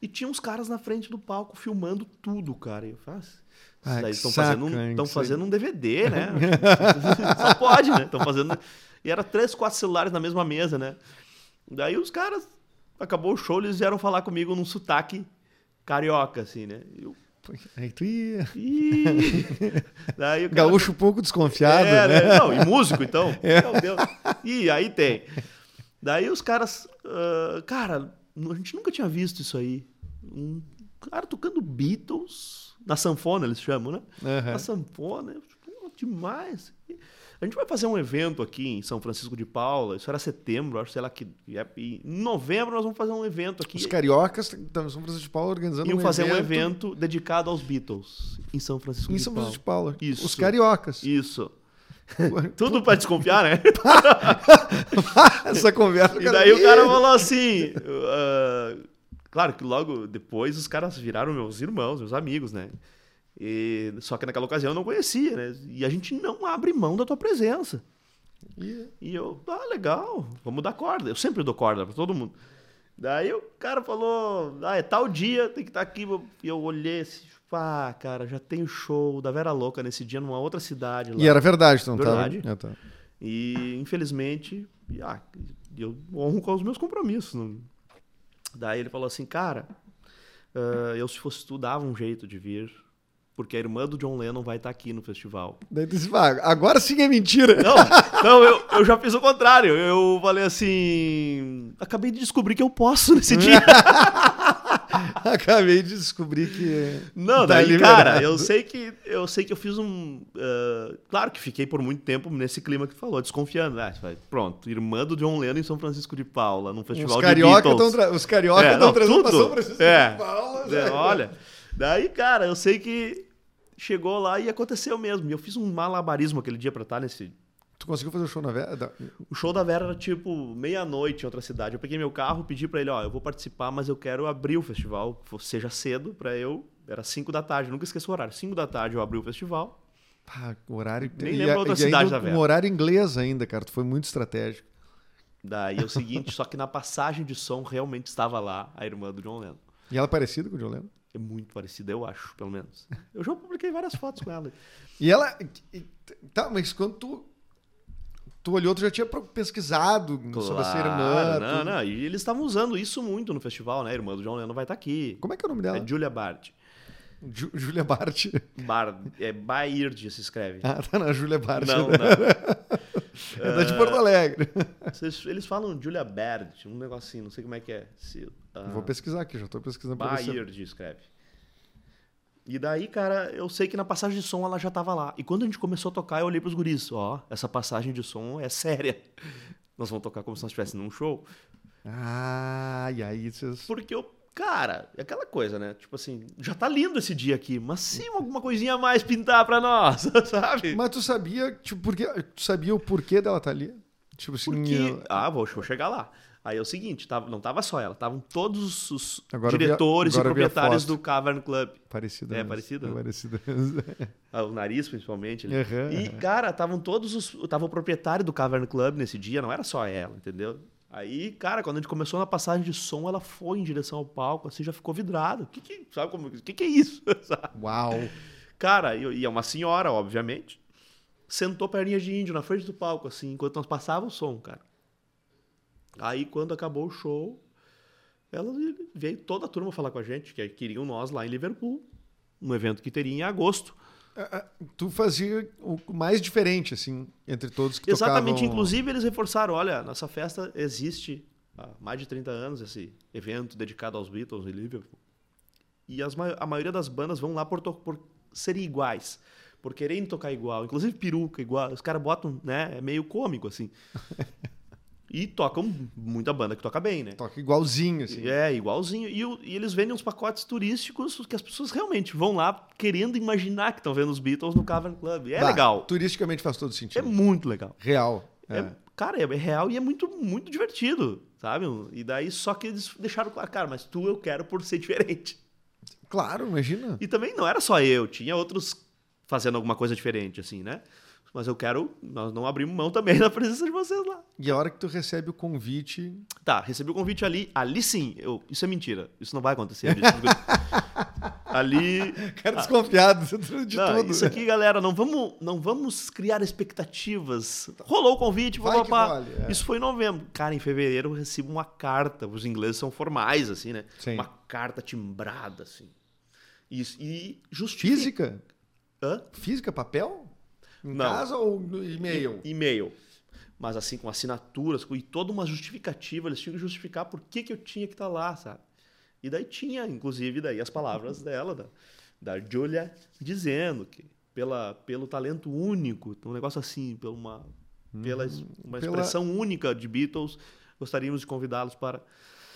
E tinha uns caras na frente do palco filmando tudo, cara. E eu faço. Ah, que estão fazendo, um, fazendo um DVD, né? Só pode, né? Estão fazendo. E era três, quatro celulares na mesma mesa, né? Daí os caras, acabou o show, eles vieram falar comigo num sotaque carioca, assim, né? Eu, Aí tu ia. Ih! Daí cara Gaúcho um pouco desconfiado, é, né? né? Não, e músico, então. Meu Deus. E aí tem. Daí os caras. ah, cara, a gente nunca tinha visto isso aí. Um cara tocando Beatles. Na sanfona, eles chamam, né? Aham. Na sanfona. pô, demais. A gente vai fazer um evento aqui em São Francisco de Paula. Isso era setembro, acho, sei lá que. e Em novembro nós vamos fazer um evento aqui. Os cariocas estão em São Francisco de Paula organizando Iam um fazer evento um evento dedicado aos Beatles em São Francisco em de São. Francisco de Paula. Isso. Os cariocas. Isso. Tudo pra desconfiar, né? Essa conversa. E daí o cara falou assim. ah, claro que logo depois os caras viraram meus irmãos, meus amigos, né? E, só que naquela ocasião eu não conhecia, né? E a gente não abre mão da tua presença. E eu, ah, legal, vamos dar corda. Eu sempre dou corda pra todo mundo. Daí o cara falou, ah, é tal dia, tem que estar aqui. E eu olhei assim, ah, cara, já tem o show da Vera Louca nesse dia numa outra cidade lá. E era verdade, então Verdade. Tava... É, tá. E infelizmente, ah, eu honro com os meus compromissos. não- Daí ele falou assim, cara, ah, eu se fosse tu dava um jeito de vir, porque a irmã do John Lennon vai estar aqui no festival. Daí tu disse, "Ah, agora sim é mentira. Não, não, eu, eu já fiz o contrário. Eu falei assim, acabei de descobrir que eu posso nesse dia. Acabei de descobrir que. Não, tá daí, liberado. cara, eu sei que eu sei que eu fiz um. ah, claro que fiquei por muito tempo nesse clima que tu falou, desconfiando. Ah, pronto, irmã do John Lennon em São Francisco de Paula, num festival Os de carioca Beatles. tra... Os carioca É, estão não, trazendo tudo. São Francisco É. de Paula. É, né? olha, daí, cara, eu sei que chegou lá e aconteceu mesmo. E eu fiz um malabarismo aquele dia pra estar nesse. Tu conseguiu fazer o show na Vera? O show da Vera era tipo meia-noite em outra cidade. Eu peguei meu carro, pedi pra ele, ó, eu vou participar, mas eu quero abrir o festival, seja cedo pra eu. Era 5 da tarde, nunca esqueço o horário. 5 da tarde eu abri o festival. Pá, o horário. Nem e lembro a- outra e cidade ainda da Vera. Um horário inglês ainda, cara. Tu foi muito estratégico. Daí é o seguinte, só que na passagem de som realmente estava lá a irmã do John Lennon. E ela é parecida com o John Lennon? É muito parecida, eu acho, pelo menos. Eu já publiquei várias fotos com ela. E ela. Tá, mas quando tu. Tu olhou, tu já tinha pesquisado sobre essa irmã. Claro, não, tudo. não. E eles estavam usando isso muito no festival, né? A irmã do John Lennon vai estar aqui. Como é que é o nome dela? É Julia Bard. Ju- Júlia Bart. Bard. É Baird se escreve. Ah, tá na Júlia Bart. Não, né? não. É da de Porto Alegre. Vocês- Eles falam Julia Bard, um negocinho, não sei como é que é. Se, ah, Vou pesquisar aqui, já tô pesquisando ver se- Baird escreve. E daí, cara, eu sei que na passagem de som ela já tava lá. E quando a gente começou a tocar, eu olhei pros guris. Ó, essa passagem de som é séria. Nós vamos tocar como se nós estivéssemos num show. Ah, e aí vocês. Porque eu, cara, é aquela coisa, né? Tipo assim, já tá lindo esse dia aqui, mas se alguma coisinha a mais pintar pra nós, sabe? Mas tu sabia, tipo, porque tu sabia o porquê dela estar ali? Tipo assim. Porque. Ah, vou, vou chegar lá. Aí é o seguinte, tava, não tava só ela, estavam todos os Agora diretores agora e proprietários do Cavern Club. Parecida. É, mesmo. parecida, É né? parecida. Ah, O nariz, principalmente. né? Aham, E, aham. cara, estavam todos os. Tava o proprietário do Cavern Club nesse dia, não era só ela, entendeu? Aí, cara, quando a gente começou na passagem de som, ela foi em direção ao palco, assim, já ficou vidrado. Que que, sabe como. O que, que é isso? Uau. Cara, e e é uma senhora, obviamente, sentou perninha de índio na frente do palco, assim, enquanto nós passávamos o som, cara. Aí, quando acabou o show, ela veio toda a turma falar com a gente, que queriam nós lá em Liverpool, um evento que teria em agosto. Tu fazia o mais diferente, assim, entre todos que Exatamente. tocavam... Inclusive, eles reforçaram: olha, nossa festa existe há mais de 30 anos, esse evento dedicado aos Beatles em Liverpool. E as, a maioria das bandas vão lá por, por serem iguais, por quererem tocar igual. Inclusive, peruca igual. Os caras botam, né? É meio cômico, assim. E tocam muita banda que toca bem, né? Toca igualzinho, assim. É, igualzinho. E, e, eles vendem uns pacotes turísticos que as pessoas realmente vão lá querendo imaginar que estão vendo os Beatles no Cavern Club. É bah, legal. Turisticamente faz todo sentido. É muito legal. Real. É. É, cara, é real e é muito, muito divertido, sabe? E daí só que eles deixaram claro, cara, mas tu eu quero por ser diferente. Claro, imagina. E também não era só eu, tinha outros fazendo alguma coisa diferente, assim, né? Mas eu quero, nós não abrimos mão também da presença de vocês lá. E a hora que tu recebe o convite. Tá, recebi o convite ali. Ali sim, eu, isso é mentira. Isso não vai acontecer. ali. Cara desconfiado de não, tudo. Isso aqui, galera, não vamos, não vamos criar expectativas. Rolou o convite, vai papá. Vale, é. Isso foi em novembro. Cara, em fevereiro eu recebo uma carta. Os ingleses são formais, assim, né? Sim. Uma carta timbrada, assim. Isso, e justifica. Física? Hã? Física, papel? Em Não. casa ou no e-mail? E-mail. Mas assim, com assinaturas e toda uma justificativa, eles tinham que justificar por que, que eu tinha que estar tá lá, sabe? E daí tinha, inclusive, daí as palavras dela, da, da Julia, dizendo que pela, pelo talento único, um negócio assim, pela uma, pela uma expressão pela... única de Beatles, gostaríamos de convidá-los para.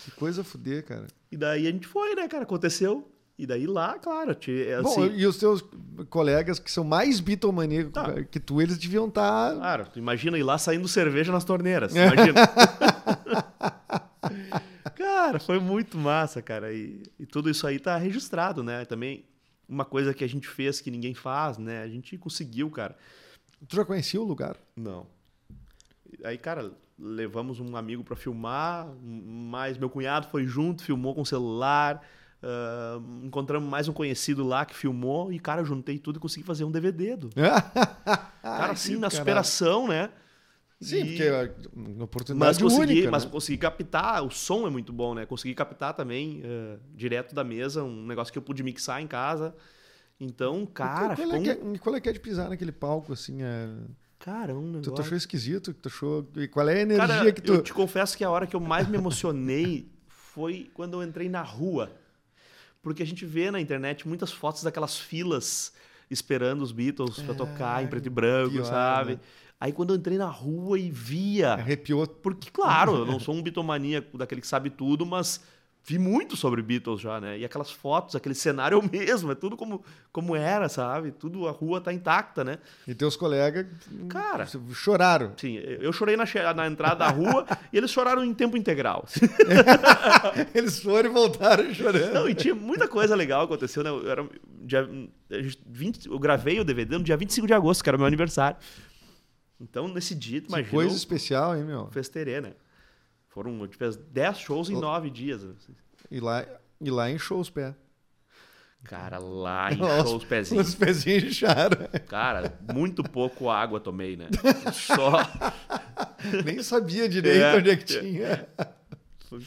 Que coisa fuder, cara. E daí a gente foi, né, cara? Aconteceu. E daí lá, claro, te, assim... Bom, e os teus colegas que são mais bitomaníacos tá. que tu, eles deviam estar... Tá... Claro, imagina ir lá saindo cerveja nas torneiras, imagina. cara, foi muito massa, cara. E, e, tudo isso aí tá registrado, né? Também uma coisa que a gente fez que ninguém faz, né? A gente conseguiu, cara. Tu já conhecia o lugar? Não. Aí, cara, levamos um amigo para filmar, mas meu cunhado foi junto, filmou com o celular... Uh, encontramos mais um conhecido lá que filmou e, cara, juntei tudo e consegui fazer um DVD. Do... cara, assim, na superação, né? Sim, e... porque é uma oportunidade mas consegui, única, Mas né? consegui captar, o som é muito bom, né? Consegui captar também, uh, direto da mesa, um negócio que eu pude mixar em casa. Então, cara... qual, é que é, qual é que é de pisar naquele palco, assim, é... Cara, um negócio... Tu, tu achou esquisito? Tu achou... E qual é a energia cara, que tu... eu te confesso que a hora que eu mais me emocionei foi quando eu entrei na rua porque a gente vê na internet muitas fotos daquelas filas esperando os Beatles é, para tocar em preto e branco, pior, sabe? Né? Aí quando eu entrei na rua e via. Arrepiou. Porque, claro, eu não sou um bitomaníaco daquele que sabe tudo, mas vi muito sobre Beatles já, né? E aquelas fotos, aquele cenário é o mesmo, é tudo como, como era, sabe? Tudo, a rua tá intacta, né? E teus colegas Cara, choraram. Sim, eu chorei na, na entrada da rua e eles choraram em tempo integral. eles foram e voltaram chorando. Não, e tinha muita coisa legal aconteceu, né? Eu, era dia 20, eu gravei o DVD no dia 25 de agosto, que era o meu aniversário. Então, nesse dia, imagina. Coisa especial, hein, meu? Festerê, né? Foram, a gente fez 10 shows em 9 dias. Assim. E lá, e lá encheu os pés. Cara, lá encheu os pezinhos. Os pezinhos incharam. Cara, muito pouco água tomei, né? Só. Nem sabia direito é, onde é que tinha.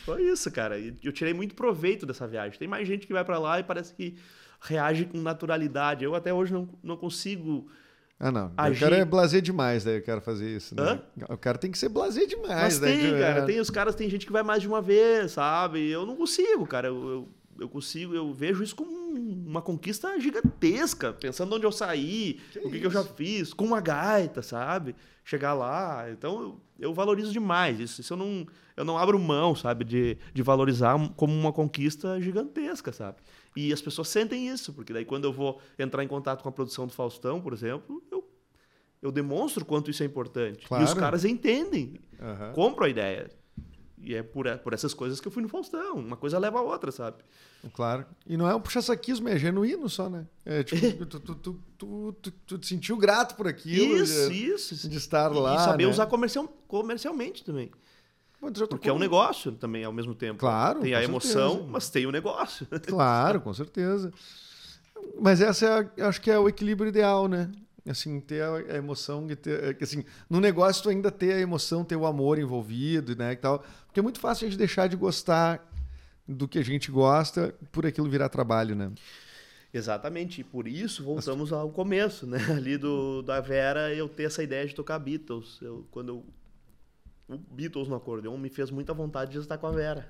Foi isso, cara. Eu tirei muito proveito dessa viagem. Tem mais gente que vai para lá e parece que reage com naturalidade. Eu até hoje não, não consigo ah, não. Agir... O cara é blazer demais, daí eu quero fazer isso. Né? O cara tem que ser blazer demais. Mas né? tem, cara. Tem, os caras, tem gente que vai mais de uma vez, sabe? Eu não consigo, cara. Eu, eu, eu consigo, eu vejo isso como uma conquista gigantesca. Pensando onde eu saí, que o que, que, eu já fiz, com uma gaita, sabe? Chegar lá. Então, eu, eu valorizo demais isso. Isso eu não, eu não abro mão, sabe? De, de valorizar como uma conquista gigantesca, sabe? E as pessoas sentem isso, porque daí quando eu vou entrar em contato com a produção do Faustão, por exemplo, eu, eu demonstro quanto isso é importante. Claro. E os caras entendem, uhum. compram a ideia. E é por, por essas coisas que eu fui no Faustão. Uma coisa leva a outra, sabe? Claro. E não é um puxa-saquismo, é genuíno só, né? É tipo, tu, tu, tu, tu, te sentiu grato por aquilo. Isso, isso. De estar lá. E saber né? usar comercial, comercialmente também. Porque é um negócio também ao mesmo tempo. Claro. Tem a emoção, mas tem o negócio. Claro, com certeza. Mas essa é, acho que é o equilíbrio ideal, né? Assim, ter a emoção e ter. É, assim, no negócio, tu ainda ter a emoção, ter o amor envolvido, né? E tal. Porque é muito fácil a gente deixar de gostar do que a gente gosta por aquilo virar trabalho, né? Exatamente, e por isso voltamos ao começo, né? Ali do, da Vera, eu ter essa ideia de tocar Beatles. Eu, quando eu, o Beatles no acordeon me fez muita vontade de estar com a Vera.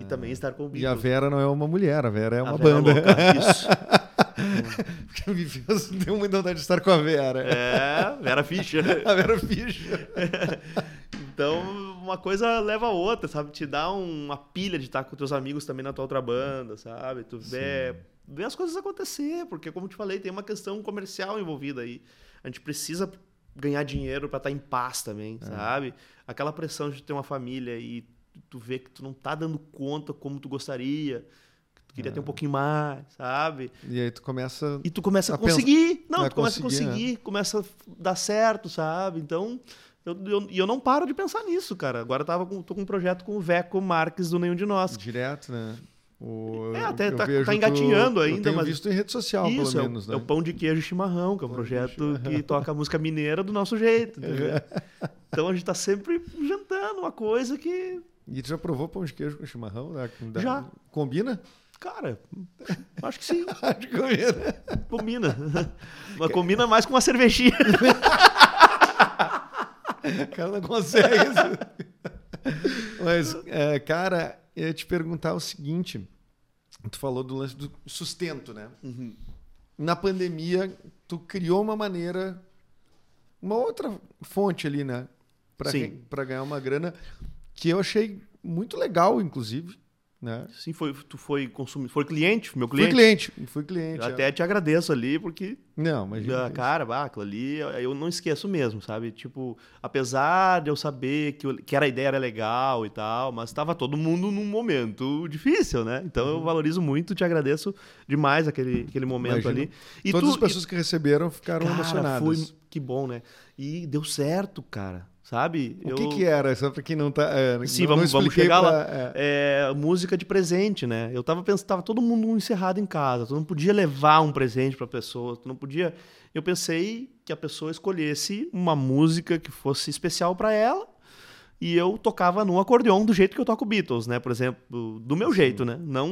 E também estar com o Beatles. E a Vera não é uma mulher, a Vera é uma Vera banda. Louca, isso. Porque me fez, deu muita vontade de estar com a Vera. É, Vera Fischer. A Vera Fischer. Então, uma coisa leva a outra, sabe? Te dá uma pilha de estar com teus amigos também na tua outra banda, sabe? Tu vê, vê as coisas acontecer, porque, como eu te falei, tem uma questão comercial envolvida aí. A gente precisa ganhar dinheiro pra estar em paz também, sabe? Aquela pressão de ter uma família e tu vê que tu não tá dando conta como tu gostaria, que tu queria ter um pouquinho mais, sabe? E aí tu começa. E tu começa a, pensar- conseguir. Não, a tu começa conseguir, a conseguir, começa a dar certo, sabe? Então, eu, eu, e eu não paro de pensar nisso, cara. Agora eu tava com, tô com um projeto com o Veco Marques do Nenhum de Nós. Direto, né? O, É, até eu tá- tá tu- engatinhando eu ainda, tenho mas- visto em rede social, Isso, pelo é, menos, o, né? é o Pão de Queijo e Chimarrão, que é um projeto que toca a música mineira do nosso jeito. entendeu? Então a gente tá sempre jantando uma coisa que, E tu já provou pão de queijo com chimarrão? né? Já. Combina? Cara, acho que sim, Acho que combina. combina. Mas combina mais com uma cervejinha. O cara não consegue isso. Mas, é, cara, eu ia te perguntar o seguinte. Tu falou do lance do sustento, né? Na pandemia, tu criou uma maneira, uma outra fonte ali, né? Pra, Sim. re- pra ganhar uma grana que eu achei muito legal, inclusive. Né? Sim, foi, tu foi consumidor, foi cliente, meu Fui cliente. cliente, fui cliente. Eu é. até te agradeço ali, porque Não, mas Ah, Cara, bah, ali eu- não esqueço mesmo, sabe? Tipo, apesar de eu saber que, eu- que era, a ideia era legal e tal, mas estava todo mundo num momento difícil, né? Então eu valorizo muito, te agradeço demais aquele, aquele momento Imagino. ali. E todas tu- as pessoas que receberam ficaram e, cara, emocionadas. foi que bom, né? E deu certo, cara, sabe? O que, que era? Só pra quem não tá. é, Sim, não- vamos, não vamos chegar pra- lá. é. É, música de presente, né? Eu tava pensando, tava todo mundo encerrado em casa, tu não podia levar um presente pra pessoa, tu não podia. Eu pensei que a pessoa escolhesse uma música que fosse especial pra ela. E eu tocava no acordeon do jeito que eu toco Beatles, né? Por exemplo, do meu jeito, né? Não,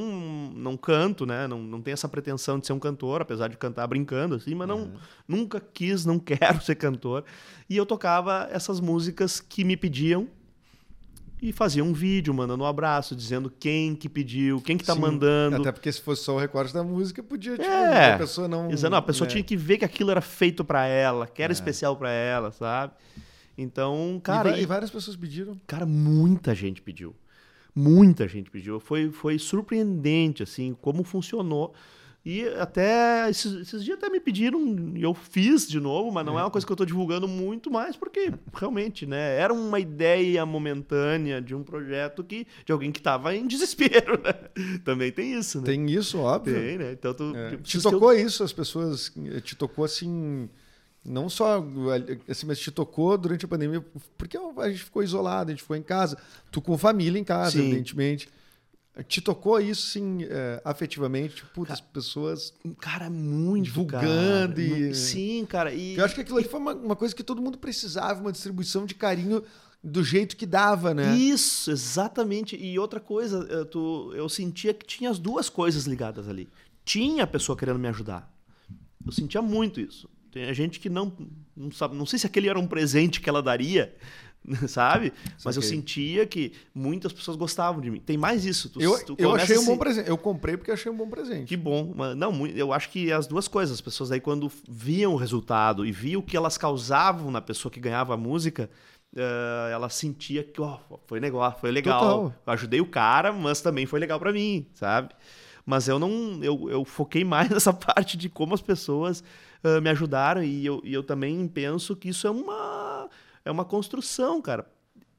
não canto, né? Não, não tenho essa pretensão de ser um cantor, apesar de cantar brincando, assim, mas não, nunca quis, não quero ser cantor. E eu tocava essas músicas que me pediam e fazia um vídeo mandando um abraço, dizendo quem que pediu, quem que tá Sim, mandando. Até porque se fosse só o recorte da música, podia, tipo, É. a pessoa não. Não, a pessoa né? tinha que ver que aquilo era feito pra ela, que era É. especial pra ela, sabe? Então, cara, e- e, várias pessoas pediram. cara, muita gente pediu. Muita gente pediu. Foi, foi surpreendente, assim, como funcionou. E até esses, esses dias até me pediram, e eu fiz de novo, mas não é uma coisa que eu tô divulgando muito mais, porque realmente, né, era uma ideia momentânea de um projeto que de alguém que tava em desespero, né? Também tem isso, né? Tem isso, óbvio. Tem, né? Então tu É. tipo, Te se eu- tocou isso, as pessoas. Te tocou assim. Não só assim, mas te tocou durante a pandemia, porque a gente ficou isolado, a gente ficou em casa. Tu com família em casa, Sim. evidentemente. Te tocou isso, sim, é, afetivamente? Tipo, putz, as pessoas. Cara, muito. Divulgando cara. e- Sim, cara. E, Eu acho que aquilo ali foi uma, uma coisa que todo mundo precisava, uma distribuição de carinho do jeito que dava, né? Isso, exatamente. E outra coisa, eu, tu- eu sentia que tinha as duas coisas ligadas ali. Tinha a pessoa querendo me ajudar. Eu sentia muito isso. Tem gente que não, não sabe, não sei se aquele era um presente que ela daria, sabe? Mas eu sentia que muitas pessoas gostavam de mim. Tem mais isso. Tu, Eu, tu eu achei a um bom presente. Eu comprei porque achei um bom presente. Que bom. Mas, não, eu acho que as duas coisas. As pessoas aí, quando viam o resultado e viam o que elas causavam na pessoa que ganhava a música, eh, ela sentia que ó, foi negócio, foi legal. Ajudei o cara, mas também foi legal pra mim, sabe? Mas eu não. Eu, eu foquei mais nessa parte de como as pessoas me ajudaram e eu, e eu também penso que isso é uma, é uma construção, cara.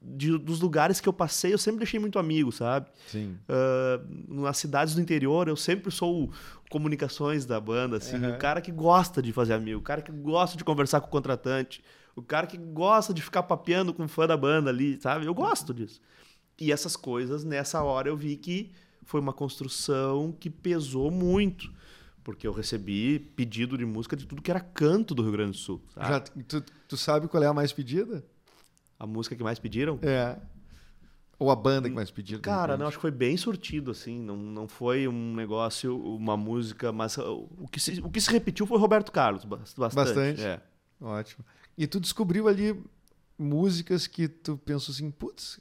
De- dos lugares que eu passei, eu sempre deixei muito amigo, sabe? Sim. Ah, nas cidades do interior, eu sempre sou o comunicações da banda, assim, Aham. o cara que gosta de fazer amigo, o cara que gosta de conversar com o contratante, o cara que gosta de ficar papeando com o fã da banda ali, sabe? Eu gosto disso. E essas coisas, nessa hora, eu vi que foi uma construção que pesou muito. Porque eu recebi pedido de música de tudo que era canto do Rio Grande do Sul. sabe? Já, tu, tu sabe qual é a mais pedida? A música que mais pediram? É. Ou a banda que mais pediu? de Cara, não, acho que foi bem surtido, assim. Não, não foi um negócio, uma música, mas uh, o que se, o que se repetiu foi Roberto Carlos, bas- bastante. Bastante. É. Ótimo. E tu descobriu ali músicas que tu pensou assim, putz,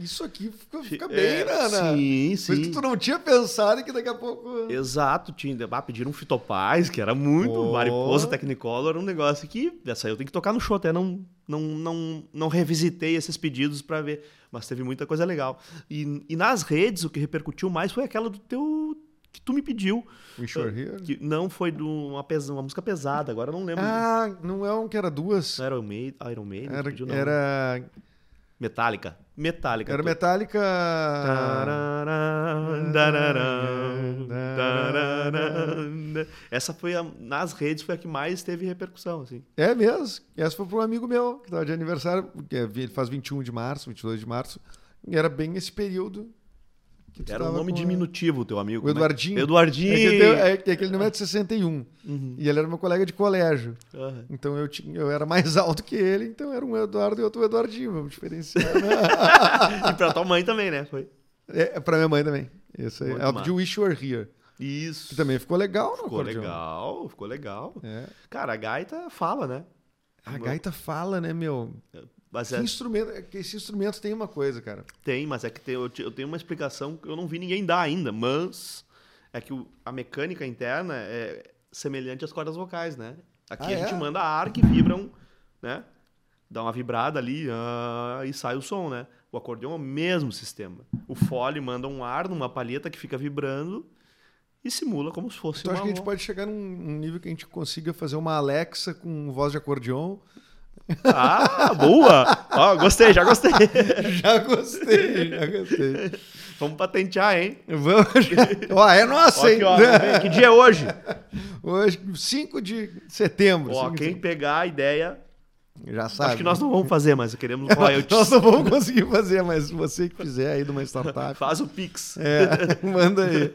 isso aqui fica, fica bem, É, né? Ana? Sim, Coisa sim. que tu não tinha pensado e que daqui a pouco. Exato, tinha. Ah, pediram um Fitopaz, que era muito. Pô. Mariposa Technicolor era um negócio que. Essa aí eu tenho que tocar no show, até não, não, não, não revisitei esses pedidos pra ver. Mas teve muita coisa legal. E, e nas redes, o que repercutiu mais foi aquela do teu. que tu me pediu. Wish You Were Here? Que não foi de uma, pesa- uma música pesada, agora não lembro. Ah, não é um que era duas. Não era Iron Maiden, Iron Maiden Era, pediu, não. era, Metallica. Metallica. era Tu- Metallica. Essa foi a, nas redes foi a que mais teve repercussão, assim. É mesmo. Essa foi para um amigo meu, que estava de aniversário, que é- ele faz 21 de março, 22 de março. E era bem esse período. Que tu Era um nome com a- diminutivo, teu amigo. O é Eduardinho. Eduardinho. É que, é que ele não é de 61. Uhum. E ele era meu colega de colégio. Aham. Então eu, tinha, eu era mais alto que ele, então era um Eduardo e outro Eduardinho, vamos diferenciar. Né? e pra tua mãe também, né? Foi. é, pra minha mãe também. Isso aí. Muito Ela pediu Wish You Were Here. Isso. Que também ficou legal no ficou acordeão. legal, ficou legal. É. Cara, a gaita fala, né? A gaita fala, né, meu? Mas é, instrumento, é que esse instrumento tem uma coisa, cara. tem, mas é que tem- eu, eu tenho uma explicação que eu não vi ninguém dar ainda, mas é que o- a mecânica interna é semelhante às cordas vocais, né? Aqui Ah, a gente é? manda ar que vibram, né? Dá uma vibrada ali ah, e sai o som, né? O acordeão é o mesmo sistema. O fole manda um ar numa palheta que fica vibrando e simula como se fosse Então uma acho que a gente pode chegar num, num nível que a gente consiga fazer uma Alexa com voz de acordeon. Ah, boa! Ó, gostei, já gostei. já gostei, já gostei. Vamos patentear, hein? Vamos. ó, é nossa, Ó, hein? ó, que dia é hoje? Hoje, 5 de setembro. Ó, 5 de quem pegar a ideia, Já sabe. acho que nós não vamos fazer, mas queremos royalties. Nós não vamos conseguir fazer, mas você que fizer aí de uma startup, Faz o Pix. é, manda aí.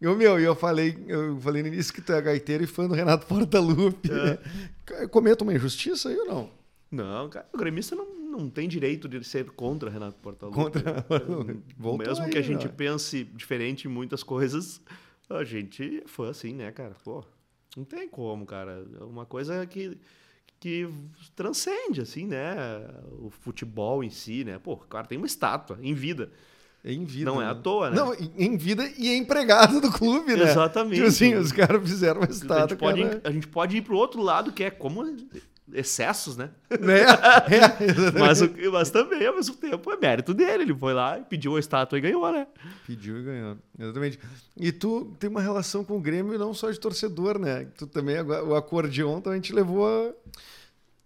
E o meu, eu falei, eu falei no início que tu é gaiteiro e fã do Renato Portaluppi. É. Cometa uma injustiça aí ou não? Não, cara, o gremista não, não tem direito de ser contra Renato Portaluppi. Contra- Voltou Mesmo aí, que a gente pense diferente em muitas coisas, a gente é fã assim, né, cara? Pô, não tem como, cara. É uma coisa que, que transcende, assim, né? O futebol em si, né? Pô, o cara tem uma estátua em vida. Em vida. Não é né? à toa, né? Não, em- vida e é empregado do clube, né? Exatamente. Tipo assim, os caras fizeram uma a, estátua. gente pode, cara, a gente pode ir pro outro lado, que é como excessos, né? né? É. Mas, o- mas também, ao mesmo tempo, é mérito dele. Ele foi lá e pediu a estátua e ganhou, né? Pediu e ganhou. Exatamente. E tu tem uma relação com o Grêmio não só de torcedor, né? Tu também, o acordeon também te levou a.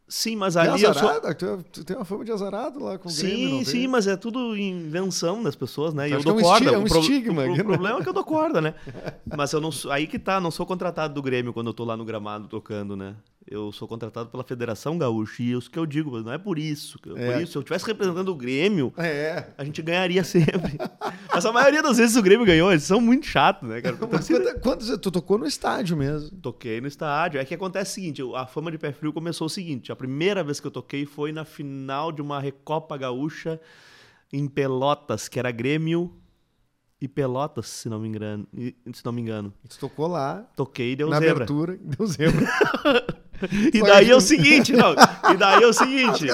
Sim, mas ali eu sou... azarado? Tu, tem uma fama de azarado lá com o Grêmio, Sim, não sim, tem? mas é tudo invenção das pessoas, né? E eu é dou um corda. é um pro- estigma o né? problema é que eu dou corda, né? Mas eu não sou... aí que tá, não sou contratado do Grêmio quando eu tô lá no gramado tocando, né? Eu sou contratado pela Federação Gaúcha e isso que eu digo, não é por isso. É. Por isso, se eu estivesse representando o Grêmio, É. a gente ganharia sempre. Mas a maioria das vezes o Grêmio ganhou, eles são muito chatos, né, cara? Mas torcida- quantos, tu tocou no estádio mesmo. Toquei no estádio. É que acontece o seguinte, a fama de pé frio começou o seguinte, a primeira vez que eu toquei foi na final de uma Recopa Gaúcha em Pelotas, que era Grêmio e Pelotas, se não me engano. Se não me engano. Tu tocou lá, Toquei e deu na zebra. abertura, deu zebra. E daí é o seguinte, não. E daí é o seguinte.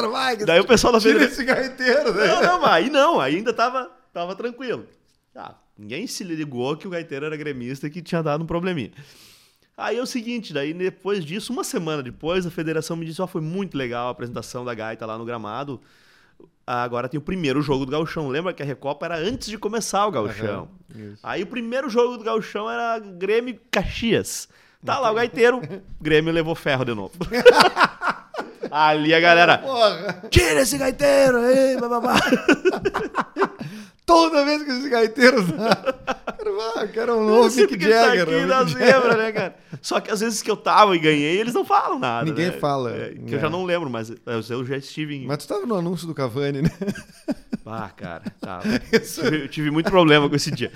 Daí o pessoal da federação. esse gaiteiro, né? Não, não, mas aí não, aí ainda tava, tava tranquilo. Ah, ninguém se ligou que o gaiteiro era gremista e que tinha dado um probleminha. Aí é o seguinte, daí depois disso, uma semana depois, a federação me disse, ó, foi muito legal a apresentação da gaita lá no gramado. Agora tem o primeiro jogo do Gauchão. Lembra que a Recopa era antes de começar o Gauchão. Aham. Aí o primeiro jogo do Gauchão era Grêmio e Caxias. Tá lá o gaiteiro, Grêmio levou ferro de novo. Ali a galera, Porra! tira esse gaiteiro aí, bababá. Toda vez que esse gaiteiro tá. Quero, ah, quero um novo Mick que tá Jagger. aqui um na zebra, né, cara? Só que às vezes que eu tava e ganhei, eles não falam nada. Ninguém né? fala, É, que é. eu já não lembro, mas eu já estive em. Mas tu tava no anúncio do Cavani, né? Ah, cara, tá. Isso. Eu tive muito problema com esse dia.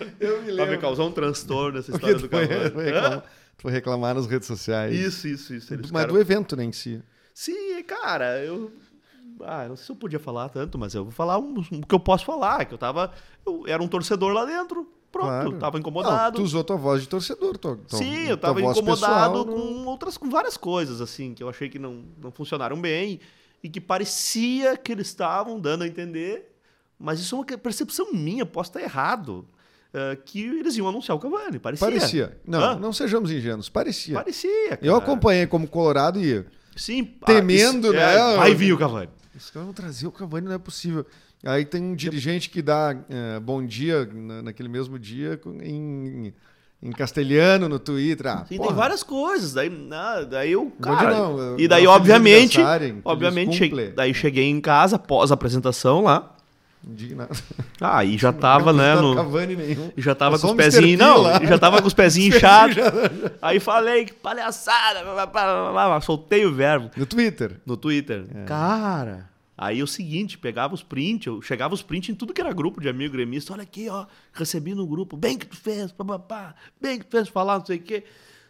Eu me Pra me lembro. causar um transtorno essa história do Cavani. foi reclamar, foi reclamar nas redes sociais. Isso, isso, isso. Eles Mas ficaram- do evento, né, em si. Sim, cara, eu Ah, não sei se eu podia falar tanto, mas eu vou falar o que eu posso falar, que eu tava. Eu era um torcedor lá dentro. Pronto, Claro. tava Não, incomodado. tu usou tua voz de torcedor. Tua, tua- Sim, eu tava incomodado pessoal, não- com outras, com várias coisas, assim, que eu achei que não, não funcionaram bem e que parecia que eles estavam dando a entender, mas isso é uma percepção minha, posso estar errado, eh, que eles iam anunciar o Cavani, parecia. Parecia. Não, Hã? não sejamos ingênuos. Parecia. Parecia, cara. Eu acompanhei como Colorado e. Sim, temendo, isso- né? é, vai vir o Cavani. Os caras vão trazer o Cavani, não é possível. Aí tem um dirigente que dá eh, bom dia na- naquele mesmo dia em, em castelhano no Twitter. Ah, Sim, porra, tem várias coisas. Daí, ah, daí eu, cara, não, e daí não, obviamente, obviamente, daí cheguei em casa após a apresentação lá. Indignado. Ah, e já tava, né, Não no, Cavani nenhum. já tava com os pezinhos, não, lá. já tava com os pezinhos Os pezinhos inchados. Aí falei, que palhaçada, blá, blá, blá, soltei o verbo No Twitter. no Twitter. É. Cara, aí o seguinte, pegava os prints, eu chegava os prints em tudo que era grupo de amigo gremista. Olha aqui, ó, recebi no grupo, bem que tu fez, papapá, bem que tu fez falar, não sei o quê.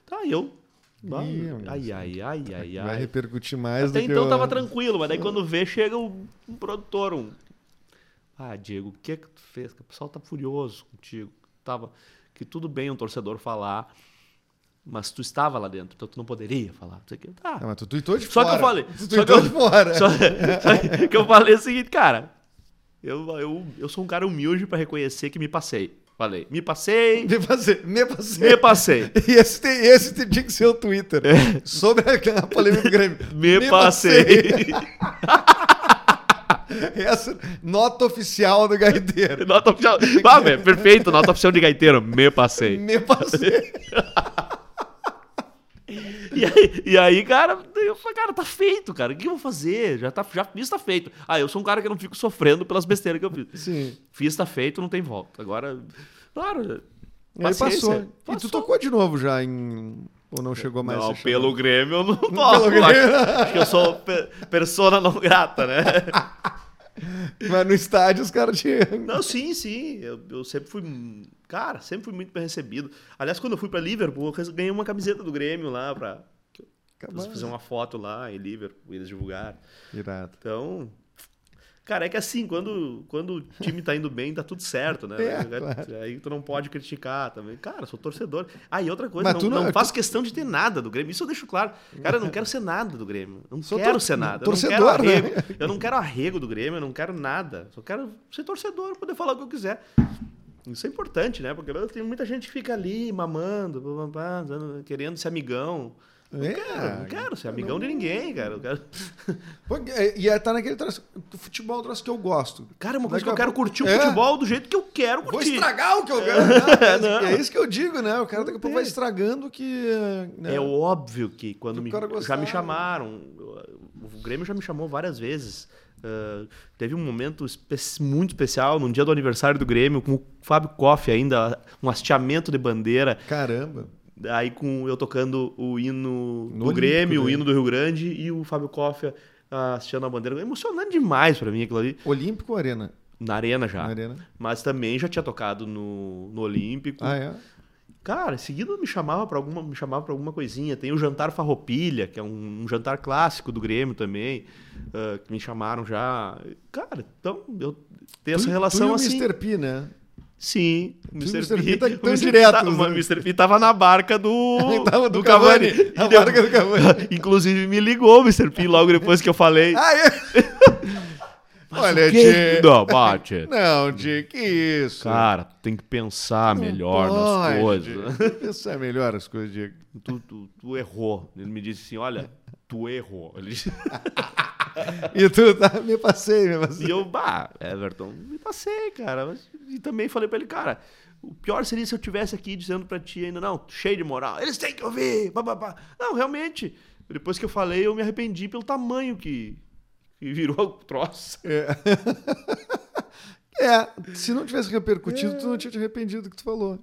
Tá, eu. Ih, ai, ai, ai, ai, Vai ai. repercutir mais Até do que então o- tava tranquilo, mas daí quando vê, chega um, um produtor, um. Ah, Diego, o que que tu fez? O pessoal tá furioso contigo. Tava. Que tudo bem um torcedor falar, mas tu estava lá dentro, então tu não poderia falar. Não quê. Tá, Ah, mas tu tweetou de só fora. que eu falei. Tu Só que eu, de fora. só, só que eu falei o seguinte, cara. Eu, eu, eu sou um cara humilde pra reconhecer que me passei. Falei, me passei, Me passei. Me passei. me passei. E esse, tem, esse tem- tinha que ser o Twitter. Sobre a, a polêmica do Grêmio. É. Me, passei. Essa nota oficial do gaiteiro. nota oficial. Ah, velho, perfeito, nota oficial de gaiteiro. Me passei. Me passei. E aí, e aí, cara, eu falei, cara, tá feito, cara. O que eu vou fazer? Já, tá, já fiz, tá feito. Ah, eu sou um cara que não fico sofrendo pelas besteiras que eu fiz. Sim. Fiz, tá feito, não tem volta. Agora, claro. E aí passou. paciência. E tu Passou. tocou de novo já em. Ou não chegou mais Não, pelo? Grêmio eu não toco. Grêmio. Acho, acho que eu sou pe- persona não grata, né? Mas no estádio os caras tinham. Não, sim, sim. Eu, eu sempre fui. Cara, sempre fui muito bem recebido. Aliás, quando eu fui pra Liverpool, eu ganhei uma camiseta do Grêmio lá pra. pra fazer uma foto lá em Liverpool, eles divulgaram. Irado. Então. Cara, é que assim, quando, quando o time tá indo bem, tá tudo certo, né? É, aí, claro. aí tu não pode criticar também. Cara, sou torcedor. Ah, e outra coisa, não, não- não faço questão de ter nada do Grêmio. Isso eu deixo claro. Cara, eu não quero ser nada do Grêmio. Eu Não Sou quero tor- ser nada. torcedor, eu não quero né? arrego. Eu não quero arrego do Grêmio, eu não quero nada. Só quero ser torcedor, poder falar o que eu quiser. Isso é importante, né? Porque tem muita gente que fica ali mamando, querendo ser amigão. Não É, quero, não quero ser amigão de ninguém, cara. Eu quero... É- E é, tá naquele troço. O futebol é um troço que eu gosto. Cara, é uma coisa Daqui que eu a quero curtir o É. futebol do jeito que eu quero Vou curtir. estragar o que eu quero. Não. é isso que eu digo, né? O cara daqui a pouco vai estragando o que. né? É óbvio que quando me, cara já me chamaram, o Grêmio já me chamou várias vezes. Ah, teve um momento espe- muito especial, num dia do aniversário do Grêmio, com o Fábio Koff ainda, um hasteamento de bandeira. Caramba. Aí com eu tocando o hino No do Grêmio, Olímpico, o né? hino do Rio Grande e o Fábio Koff ah, hasteando a bandeira. Emocionante demais pra mim aquilo ali. Olímpico ou Arena? Na arena já. Na Arena. Mas também já tinha tocado no, no Olímpico. Ah, é? Cara, em seguida me chamava para alguma, me chamava para alguma coisinha. Tem o jantar farroupilha, que é um, um jantar clássico do Grêmio também, ah, que me chamaram já. Cara, então eu tenho essa Tu- relação tu e o assim. Mr. P, né? Sim, o o Mr. Mr. P tá- o tão Mr. P diretos, tá- né? O Mr. P tava na barca do Tava do Cavani, a deu- barca do Cavani. Inclusive me ligou o Mr. P logo depois que eu falei. Ah, é? Olha, o quê? Tchê. Não, bate. Não, Tchê, que isso? Cara, tem que pensar Não melhor pode, nas coisas. Diego. Pensar melhor as coisas, Diego. Tu, tu, tu errou. Ele me disse assim: olha, tu errou. Ele disse- E tu, tá? Me passei, me passei. E eu, bah, Everton, me passei, cara. Mas- E também falei pra ele, cara, o pior seria se eu tivesse aqui dizendo pra ti ainda, não, cheio de moral, eles têm que ouvir, pá. Não, realmente, depois que eu falei, eu me arrependi pelo tamanho que, que virou o troço. É. É, se não tivesse repercutido, tu não tinha te arrependido do que tu falou.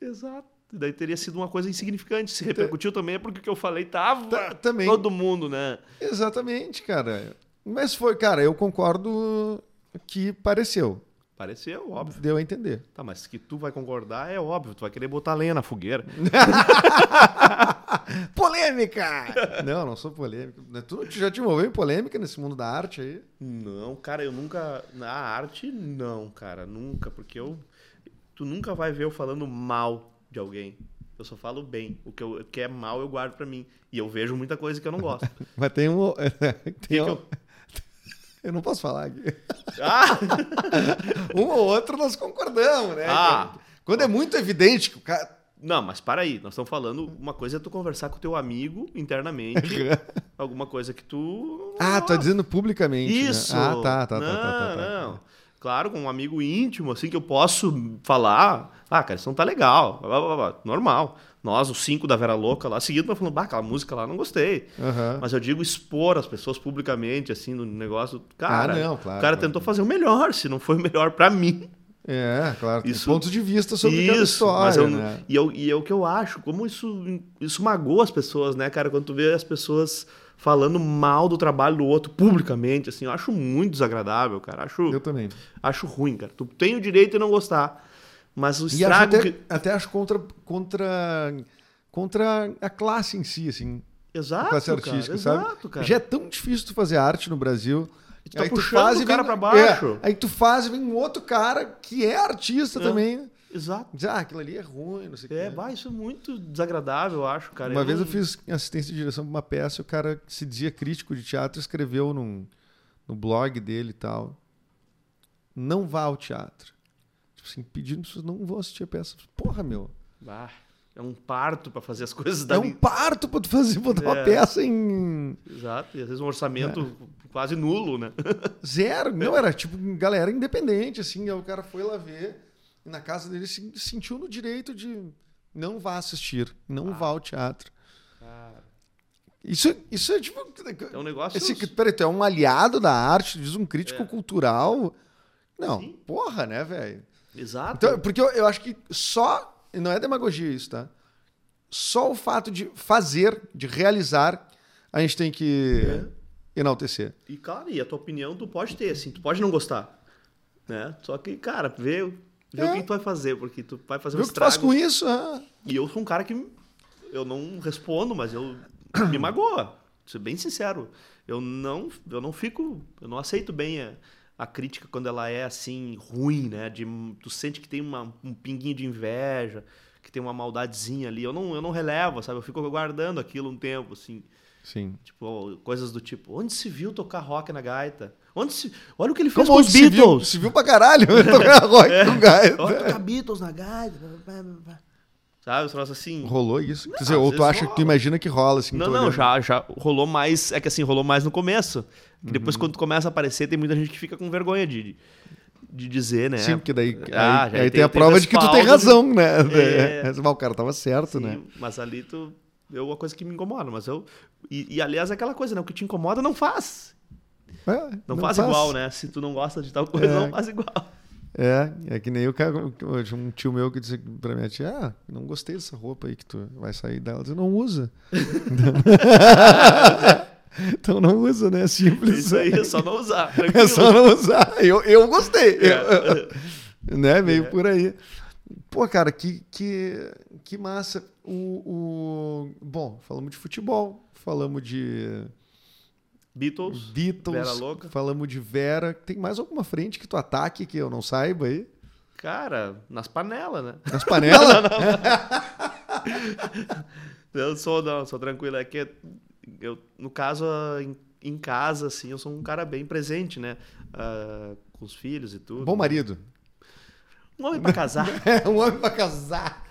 Exato. Daí teria sido uma coisa insignificante. Se repercutiu também é porque o que eu falei tava Tá- também. todo mundo, né? Exatamente, cara. Mas foi, cara, eu concordo que pareceu. Pareceu, óbvio. Deu a entender. Tá, mas que tu vai concordar é óbvio, tu vai querer botar lenha na fogueira. polêmica! Não, não sou polêmico. Tu já te envolveu em polêmica nesse mundo da arte aí? Não, cara, eu nunca. Na arte, não, cara, nunca. Porque eu. Tu nunca vai ver eu falando mal de alguém. Eu só falo bem. O que, eu, o que é mal eu guardo pra mim. E eu vejo muita coisa que eu não gosto. Mas tem um. Tem que um... eu- Eu não posso falar aqui. Ah! Um ou outro nós concordamos, né? Ah. Quando é muito evidente que o cara. Não, mas para aí. Nós estamos falando. Uma coisa é tu conversar com o teu amigo internamente. alguma coisa que tu. Ah, tá gosta. dizendo publicamente. né? Isso! Ah, tá, tá, tá, não, tá, tá, tá. Não, Claro, com um amigo íntimo, assim, que eu posso falar. Ah, cara, isso não tá legal. blá, blá, blá, Normal. Nós, os cinco da Vera Louca lá, seguido, nós falando, bah, aquela música lá, não gostei. Aham. Mas eu digo expor as pessoas publicamente, assim, no negócio. Cara, Ah, não, claro, o cara tentou fazer o melhor, se não foi o melhor pra mim. É, claro. Tem Isso- pontos de vista sobre cada Isso, história. mas eu, né? e, eu, e é o que eu acho, como isso, isso magoa as pessoas, né, cara? Quando tu vê as pessoas falando mal do trabalho do outro publicamente, assim, eu acho muito desagradável, cara. Acho, Eu também. acho ruim, cara. Tu tem o direito de não gostar, mas o E acho estrago até, que... até acho contra, contra, contra a classe em si, assim. a Exato, classe cara, artística, sabe? exato, cara. Já é tão difícil tu fazer arte no Brasil. tu tá puxando o cara pra baixo. É, aí tu faz e vem um outro cara que é artista É. também. Exato. Diz, ah, aquilo ali é ruim, não sei o É, que. bah, isso é muito desagradável, eu acho, cara. Uma vez não- eu fiz assistência de direção pra uma peça e o cara que se dizia crítico de teatro escreveu num, no blog dele e tal. Não vá ao teatro. Tipo assim, pedindo pessoas não vão assistir a peça. Porra, meu. Bah, é um parto pra fazer as coisas É dali. um parto tu fazer, botar uma É. peça em Exato, e às vezes um orçamento quase nulo, né? zero. Não, era tipo galera independente, assim. Aí o cara foi lá ver e na casa dele se sentiu no direito de não vá assistir, não vá ao teatro. Cara, Isso, isso é tipo. é um negócio... Esse, peraí, tu é um aliado da arte, diz um crítico É. cultural. Não, Sim. porra, né, velho? Exato. Então, porque eu, eu acho que só. Não é demagogia isso, tá? Só o fato de fazer, de realizar, a gente tem que É. enaltecer. E, claro, e a tua opinião tu pode ter, assim, tu pode não gostar, né? Só que, cara, vê, vê É. o que tu vai fazer, porque tu vai fazer um Viu o que tu faz com isso? Ah, E eu sou um cara que eu não respondo, mas eu me magoa. Ser bem sincero. Eu não, eu não fico, eu não aceito bem a, a crítica quando ela é assim ruim, né? De tu sente que tem uma, um pinguinho de inveja, que tem uma maldadezinha ali. Eu não, eu não relevo, sabe? Eu fico guardando aquilo um tempo, assim. sim. Tipo, coisas do tipo, onde se viu tocar rock na gaita? Onde se... Olha o que ele fez Como com os se viu, Beatles. se viu pra caralho, rock É. com gaita. Olha tocar Beatles na gaita. Sabe, os troços assim. Rolou isso? Quer dizer, ou tu acha que tu rola. imagina que rola assim? Não, tu não, já, já rolou mais. É que assim, rolou mais no começo. Que depois, Uhum. quando começa a aparecer, tem muita gente que fica com vergonha de, de dizer, né? Sim, porque daí Ah, aí, já aí tem- tem a tem prova de que tu tem respaldo de- razão, né? É. É. O cara tava certo, Sim, né? Mas ali tu. É uma coisa que me incomoda, mas eu. E, e, aliás, é aquela coisa, né? O que te incomoda, não faz. É, Não, faz, igual, né? Se tu não gosta de tal coisa, É. não faz igual. É, é que nem o cara, um tio meu que disse pra minha tia, ah, não gostei dessa roupa aí que tu vai sair dela. Eu disse, não usa. então não usa, né? É Simples. Isso aí é só não usar. É tranquilo. só não usar. Eu, eu gostei. É. né? Meio É. por aí. Pô, cara, que, que, que massa. O, o... Bom, falamos de futebol, falamos de Beatles. Beatles, Vera Louca. falamos de Vera. Tem mais alguma frente que tu ataque que eu não saiba aí? Cara, nas panelas, né? Nas panelas? Eu sou, não, sou tranquilo. É que eu, no caso, em, em casa, assim, eu sou um cara bem presente, né? Ah, com os filhos e tudo. Bom marido. Um homem pra casar. É um homem pra casar.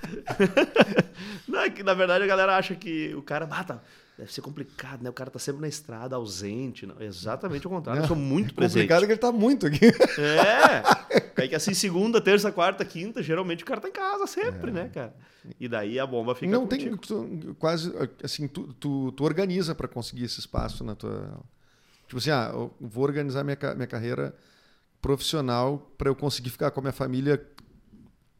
Não, é que na verdade a galera acha que o cara, ah, tá, deve ser complicado, né? O cara tá sempre na estrada, ausente. Não, exatamente o contrário. Eu sou muito presente. Complicado que ele tá muito aqui. É. É que assim, segunda, terça, quarta, quinta, geralmente o cara tá em casa sempre, né, cara? E daí a bomba fica não contigo. tem tu- quase assim tu, tu, tu organiza para conseguir esse espaço na tua tipo assim ah eu vou organizar minha, minha carreira profissional para eu conseguir ficar com a minha família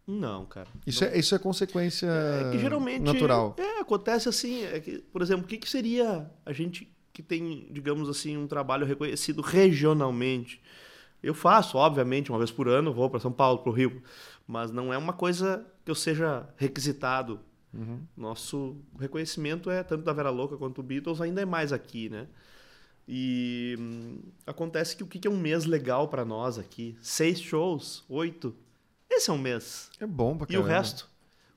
Não, cara. isso é isso é consequência É que geralmente. natural É, acontece assim. É que, por exemplo, o que, que seria a gente que tem, digamos assim, um trabalho reconhecido regionalmente? Eu faço, obviamente, uma vez por ano, vou para São Paulo, para o Rio, mas não é uma coisa que eu seja requisitado Nosso reconhecimento é tanto da Vera Louca quanto do Beatles, ainda é mais aqui, né? E hum, acontece que o que é um mês legal pra nós aqui? Seis shows, oito. Esse é um mês. É bom pra E o caramba. resto?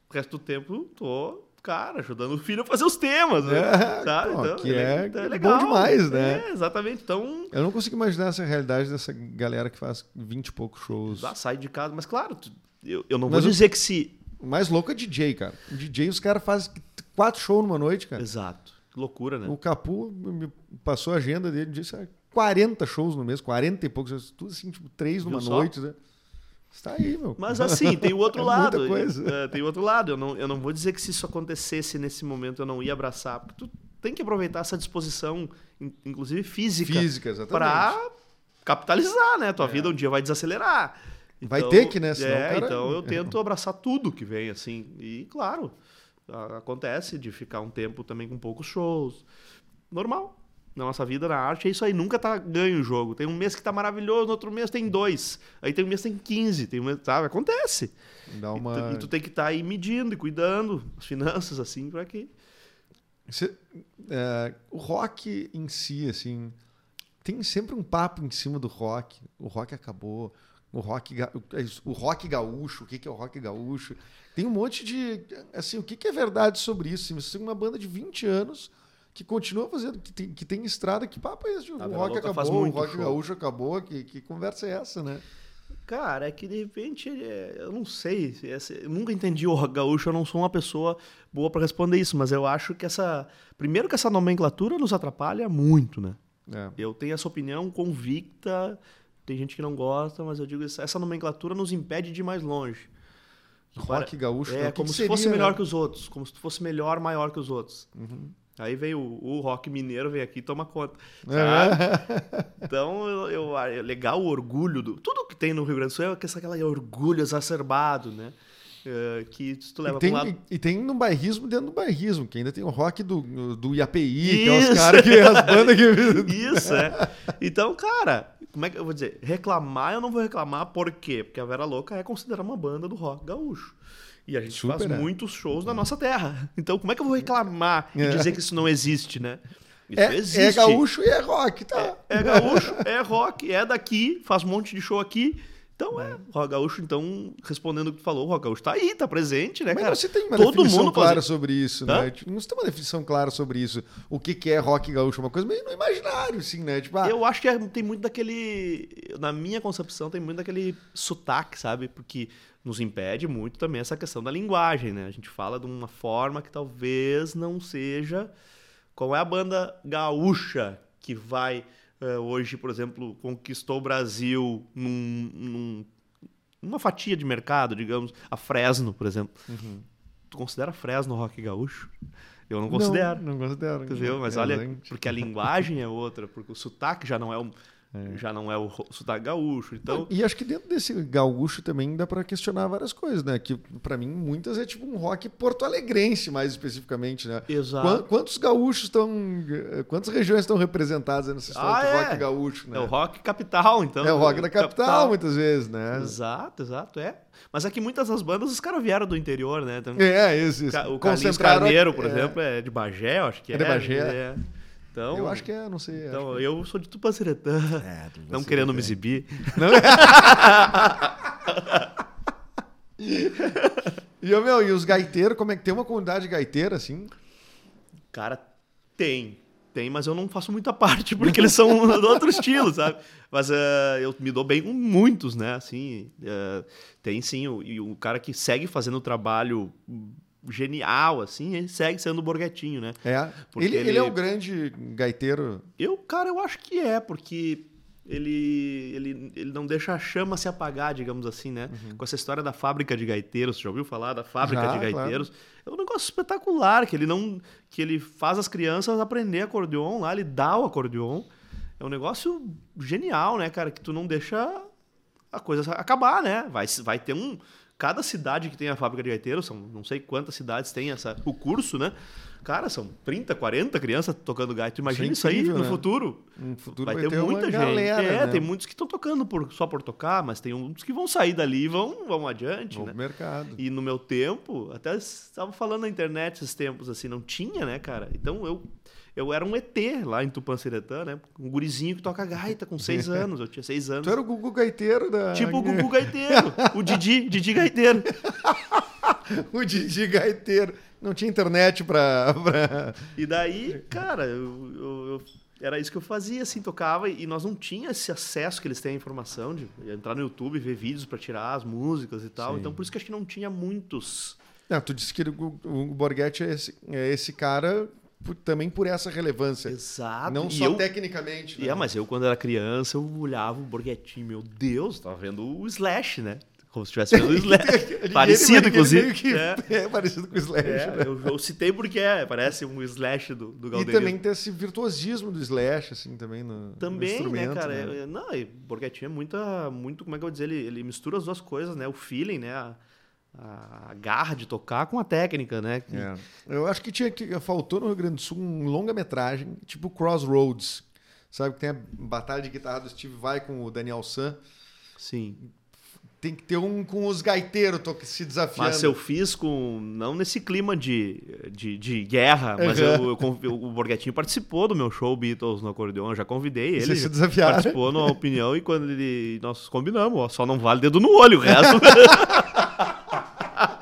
O resto do tempo, tô, cara, ajudando o filho a fazer os temas, né? É, Sabe? pô, Então, que é- é bom demais, né? É, exatamente. Então, Eu não consigo imaginar essa realidade dessa galera que faz 20 e poucos shows. ah, sai de casa. Mas claro, eu, eu não Mas vou o- dizer que se... O mais louco é DJ, cara. O DJ, os caras fazem quatro shows numa noite, cara. Exato. Que loucura, né? O Capu me passou a agenda dele, disse ah, 40 shows no mês, 40 e poucos, tudo assim, tipo, três numa Viu só? noite, né? Está aí, meu. Mas assim, tem o outro É lado. É, tem o outro lado. Eu não, eu não vou dizer que se isso acontecesse nesse momento eu não ia abraçar. Porque tu tem que aproveitar essa disposição, in- inclusive física, Física, exatamente. para capitalizar, né? Tua É. vida um dia vai desacelerar. Vai ter que, né? Senão é, cara- então eu tento abraçar tudo que vem, assim. E, claro, acontece de ficar um tempo também com poucos shows. Normal. Na nossa vida, na arte, é isso aí. Nunca tá ganho o jogo. Tem um mês que tá maravilhoso, no outro mês tem dois. Aí tem um mês que tem 15. Tem um mês, sabe? Acontece. Dá E, uma... tu, e tu tem que estar aí medindo e cuidando as finanças, assim, para que. É, o rock em si, assim, tem sempre um papo em cima do rock. O rock acabou. O rock, ga- o rock gaúcho, o que é o rock gaúcho? Tem um monte de. Assim, o que que é verdade sobre isso? Assim, Você tem uma banda de 20 anos que continua fazendo, que tem, que tem estrada, que papo é esse? O A Vera rock acabou, o rock show. gaúcho acabou, que, que conversa é essa, né? Cara, é que de repente, é, eu não sei. essa- Eu nunca entendi o rock gaúcho, eu não sou uma pessoa boa para responder isso, mas eu acho que essa. Primeiro que essa nomenclatura nos atrapalha muito, né? É. Eu tenho essa opinião convicta, tem gente que não gosta, mas eu digo isso, essa nomenclatura nos impede de ir mais longe. Rock gaúcho. né? É, O que como que se seria, fosse melhor né? que os outros, como se fosse melhor, maior que os outros. Uhum. Aí vem o, o rock mineiro, vem aqui e toma conta. É. sabe? Então, eu, eu- é legal o orgulho do. Tudo que tem no Rio Grande do Sul é aquele orgulho exacerbado, né? É, que tu leva E tem, um lado. e, e tem um bairrismo dentro do bairrismo, que ainda tem o rock do, do IAPI, que é os caras que as bandas que. Isso, é. Então, cara, como é que eu vou dizer? Reclamar, eu não vou reclamar, por quê? Porque a Vera Louca é considerada uma banda do rock gaúcho. E a gente Super, faz é. muitos shows na nossa terra. Então, como é que eu vou reclamar e É. dizer que isso não existe, né? Isso É, existe. é gaúcho e é rock, tá? É gaúcho, é rock, é daqui, faz um monte de show aqui. Então é, rock gaúcho, então, respondendo o que tu falou, o rock gaúcho tá aí, tá presente, né, Mas cara? se tem uma Todo definição mundo clara faz- sobre isso, Hã? né? Tipo, Não tem uma definição clara sobre isso. O que, que é rock gaúcho? Uma coisa meio no imaginário, assim, né? Tipo, ah, Eu acho que é- tem muito daquele. Na minha concepção, tem muito daquele sotaque, sabe? Porque nos impede muito também essa questão da linguagem, né? A gente fala de uma forma que talvez não seja. Qual é a banda gaúcha que vai hoje, por exemplo, conquistou o Brasil num, num- numa fatia de mercado, digamos, a Fresno, por exemplo. Tu considera Fresno rock gaúcho? Eu não considero. Não, não considero. Entendeu? Mas olha, porque a linguagem é outra, porque o sotaque já não é o, já não é o sotaque gaúcho. Então, E acho que dentro desse gaúcho também dá pra questionar várias coisas, né? Que pra mim muitas é tipo um rock porto-alegrense, mais especificamente, né? Exato. Quan- Quantos gaúchos estão. eh, Quantas regiões estão representadas nessa história Ah, do é. rock gaúcho, né? é o rock capital, então. É o rock da capital, muitas vezes, né? Exato, exato, é. Mas é que muitas das bandas, os caras vieram do interior, né? Então, É, isso, isso. O Carlinhos Carneiro, por é, exemplo, é de Bagé, eu acho que é. É de Bagé. é. Então, Eu acho que é, não sei. Então, acho eu sou de Tupanciretã. que... É, tu- Não querendo é. me exibir. E, ô, meu, e os gaiteiros, como é que tem uma comunidade gaiteira, assim? Cara, tem. Tem, mas eu não faço muita parte, porque eles são de outro estilo, sabe? Mas eh, eu me dou bem com muitos, né? Assim, eh, tem sim. O, e o cara que segue fazendo o trabalho genial, assim, ele segue sendo o Borghetinho, né? É. Porque Ele, ele... ele- é o grande gaiteiro. Eu, cara, eu acho que é, porque ele, ele, ele não deixa a chama se apagar, digamos assim, né? Com essa história da fábrica de gaiteiros, você já ouviu falar da fábrica Já, de gaiteiros? É um negócio espetacular, que ele não que ele faz as crianças aprender acordeon lá, ele dá o acordeon. É um negócio genial, né, cara, que tu não deixa a coisa acabar, né? Vai vai ter um cada cidade que tem a fábrica de gaiteiro, são não sei quantas cidades tem essa, o curso, né? Cara, são 30, 40 crianças tocando gaita. Imagina isso, Isso é incrível, aí no né? futuro. No futuro Vai, vai, ter, ter muita gente. galera, é, né? tem muitos que estão tocando por, só por tocar, mas tem uns que vão sair dali e vão, vão adiante, Vão né? pro mercado. E no meu tempo, até estava falando na internet esses tempos assim, não tinha, né, cara? Então eu eu era um ET lá em Tupanciretã, né? Um gurizinho que toca gaita com seis anos. Eu tinha seis anos. Tu era o Gugu Gaiteiro da... Tipo o Gugu Gaiteiro, o Didi, Didi Gaiteiro. o Didi Gaiteiro. Não tinha internet pra... pra... E daí, cara, eu, eu- eu- era isso que eu fazia, assim, tocava e nós não tinha esse acesso que eles têm à informação de entrar no YouTube, ver vídeos pra tirar as músicas e tal. Sim. Então por isso que acho que não tinha muitos. Não, tu disse que o o Borghetti é esse, é esse cara por- também por essa relevância. Exato. Não E só eu- tecnicamente. E né? é, mas eu, quando era criança, eu olhava o Borghetti, meu Deus, tava vendo o Slash, né? Como se estivesse vendo o Slash. Parecido, ele inclusive. que É. é. parecido com o Slash. É, né? eu, eu citei porque é, parece um Slash do, do E Galderiano. também tem esse virtuosismo do Slash, assim, também no, no Também, né, instrumento, cara? né? É- Não, e Borghetti é muita, muito, como é que eu vou dizer, ele, ele mistura as duas coisas, né? O feeling, né? A, a garra de tocar com a técnica, né? Que- É. Eu acho que tinha que faltou no Rio Grande do Sul um longa-metragem, tipo Crossroads. Sabe que tem a batalha de guitarra do Steve Vai com o Daniel San. Sim. Tem que ter um com os gaiteiros se desafiando. Mas eu fiz com. Não nesse clima de, de, de guerra, mas Uhum. eu, eu o Borghetinho participou do meu show Beatles no acordeon. Eu já convidei ele. Vocês se desafiaram? Participou na opinião e quando ele. Nós combinamos, ó, só não vale dedo no olho, o resto.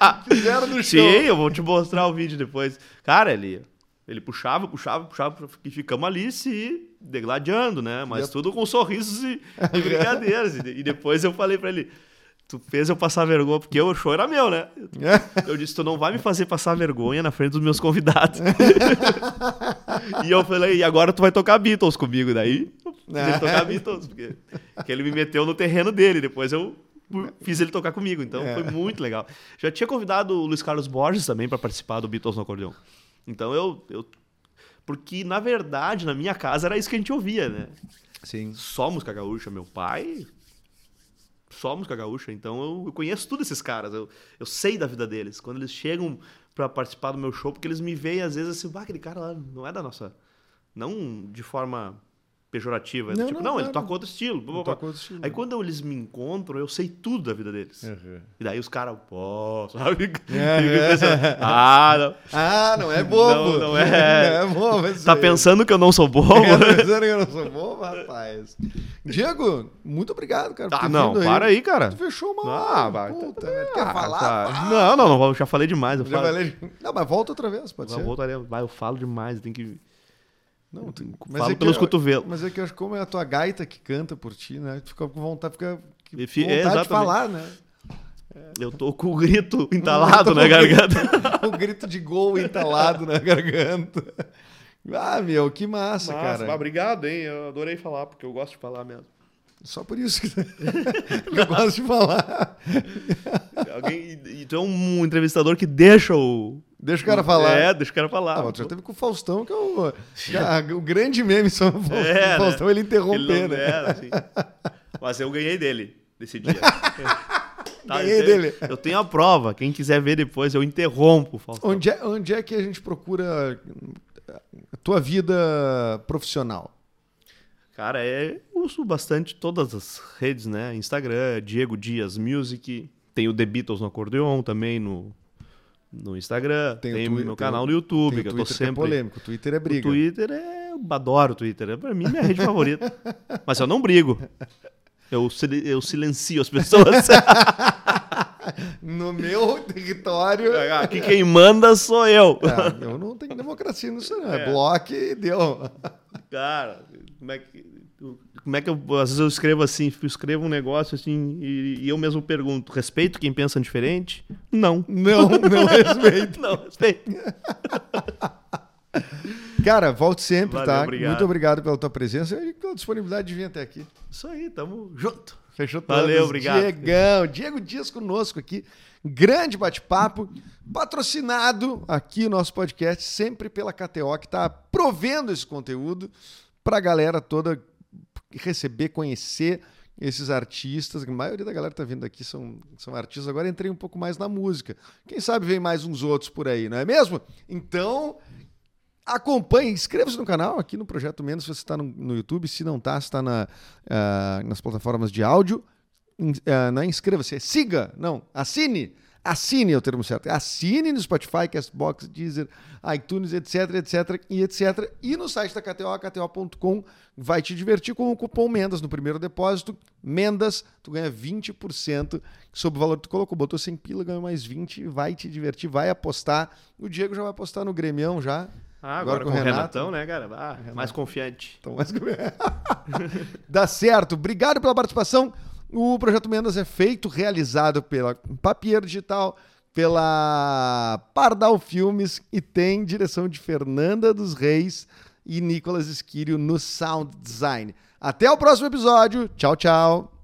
Fizeram no show. Sim, eu vou te mostrar o vídeo depois. Cara, ele, ele puxava, puxava, puxava e ficamos ali se degladiando, né? Mas tudo com sorrisos e, e brincadeiras. e, depois eu falei pra ele. Tu fez eu passar vergonha, porque o show era meu, né? Eu disse, tu não vai me fazer passar vergonha na frente dos meus convidados. e eu falei, e agora tu vai tocar Beatles comigo. Daí, eu fiz ele tocar Beatles, porque, porque ele me meteu no terreno dele. Depois eu fiz ele tocar comigo. Então É. foi muito legal. Já tinha convidado o Luiz Carlos Borges também para participar do Beatles no acordeão. Então eu, eu. Porque, na verdade, na minha casa era isso que a gente ouvia, né? Sim. Só música gaúcha. Meu pai. Só música gaúcha. Então eu, eu conheço todos esses caras. Eu, eu sei da vida deles. Quando eles chegam para participar do meu show, porque eles me veem às vezes assim, bah, aquele cara lá não é da nossa. Não de forma pejorativa. Não, tipo, não, não, ele toca outro estilo. blá, blá, blá. estilo. Aí quando eles me encontram, eu sei tudo da vida deles. Uhum. E daí os caras, pô, sabe? Pensando, ah, não. Ah, não é bobo. Não, não é. Não é bobo. Tá pensando que eu não sou bobo? É, tá pensando que eu não sou bobo, rapaz. Diego, muito obrigado, cara. Ah, não, para aí, cara. Tu fechou uma Ah, hora. vai. Puta, merda. Quer Ah, falar? tá. Não, não, não, já falei demais. Eu Já falo, falei. Não, mas volta outra vez, pode Não, ser. voltaremos. Vai, eu falo demais, tem que. Não, tem... Falo pelos eu- cotovelos. Mas é que eu acho que como é a tua gaita que canta por ti, né? Tu fica com vontade, fica com fi- vontade é, de falar, né? Eu tô com o grito entalado na garganta. o grito de gol entalado na garganta. Ah, meu, que massa, Nossa, cara. mas obrigado, hein? Eu adorei falar, porque eu gosto de falar mesmo. Só por isso que eu gosto de falar. Alguém, e, e tu é um entrevistador que deixa o. Deixa o cara falar. É, deixa o cara falar. Ah, mas tu já teve com o Faustão, que é o, é o grande meme sobre o Faustão. É, o Faustão ele Ele interromper, não né? era, assim. Mas eu ganhei dele nesse dia. Tá, Ganhei eu tenho- dele. Eu tenho a prova. Quem quiser ver depois, eu interrompo o Faustão. Onde é, onde é que a gente procura a tua vida profissional? Cara, é, eu uso bastante todas as redes, né? Instagram, Diego Dias Music. Tem o The Beatles no acordeon também no, no Instagram. Tem Tem, o o Twi- meu canal o- no YouTube, Tem que o eu tô Twitter que é sempre. polêmico, o Twitter é O briga. Twitter é. Eu adoro o Twitter. É pra mim minha rede favorita. Mas eu não brigo. Eu, eu silencio as pessoas. No meu território. Aqui quem manda sou eu. É, eu não tenho democracia nisso, não. É, É. bloco e deu. Cara, como é que. Como é que eu. Às vezes eu escrevo assim, eu escrevo um negócio assim, e, e eu mesmo pergunto: respeito quem pensa diferente? Não. Não, não respeito. Não, respeito. Cara, volte sempre, Valeu, tá? obrigado. Muito obrigado pela tua presença e pela disponibilidade de vir até aqui. Isso aí, tamo junto. Fechou Valeu, todas. obrigado. Diegão, Diego Dias conosco aqui. Grande bate-papo, patrocinado aqui o nosso podcast, sempre pela KTO, que está provendo esse conteúdo para a galera toda receber, conhecer esses artistas, a maioria da galera que tá vindo aqui são, são artistas. Agora entrei um pouco mais na música. Quem sabe vem mais uns outros por aí, não é mesmo? Então, acompanhe, inscreva-se no canal aqui no Projeto Menos se você está no, no, YouTube. Se não está, está na, uh, nas plataformas de áudio. In, uh, não é inscreva-se, é siga, não, assine Assine é o termo certo. Assine no Spotify, Castbox, Deezer, iTunes, etc, etc e etc. E no site da KTO, kto.com, vai te divertir com o cupom MENDAS no primeiro depósito. MENDAS, tu ganha 20% sobre o valor que tu colocou. Botou 100 pila, ganhou mais 20, vai te divertir, vai apostar. O Diego já vai apostar no Grêmio já. Ah, agora, agora com, com o Renato, Renatão, né, cara? Ah, Renato. mais confiante. Então, mais... Dá certo. Obrigado pela participação. O Projeto Mendas é feito, realizado pela Papier Digital, pela Pardal Filmes e tem direção de Fernanda dos Reis e Nicolas Esquírio no Sound Design. Até o próximo episódio. Tchau, tchau.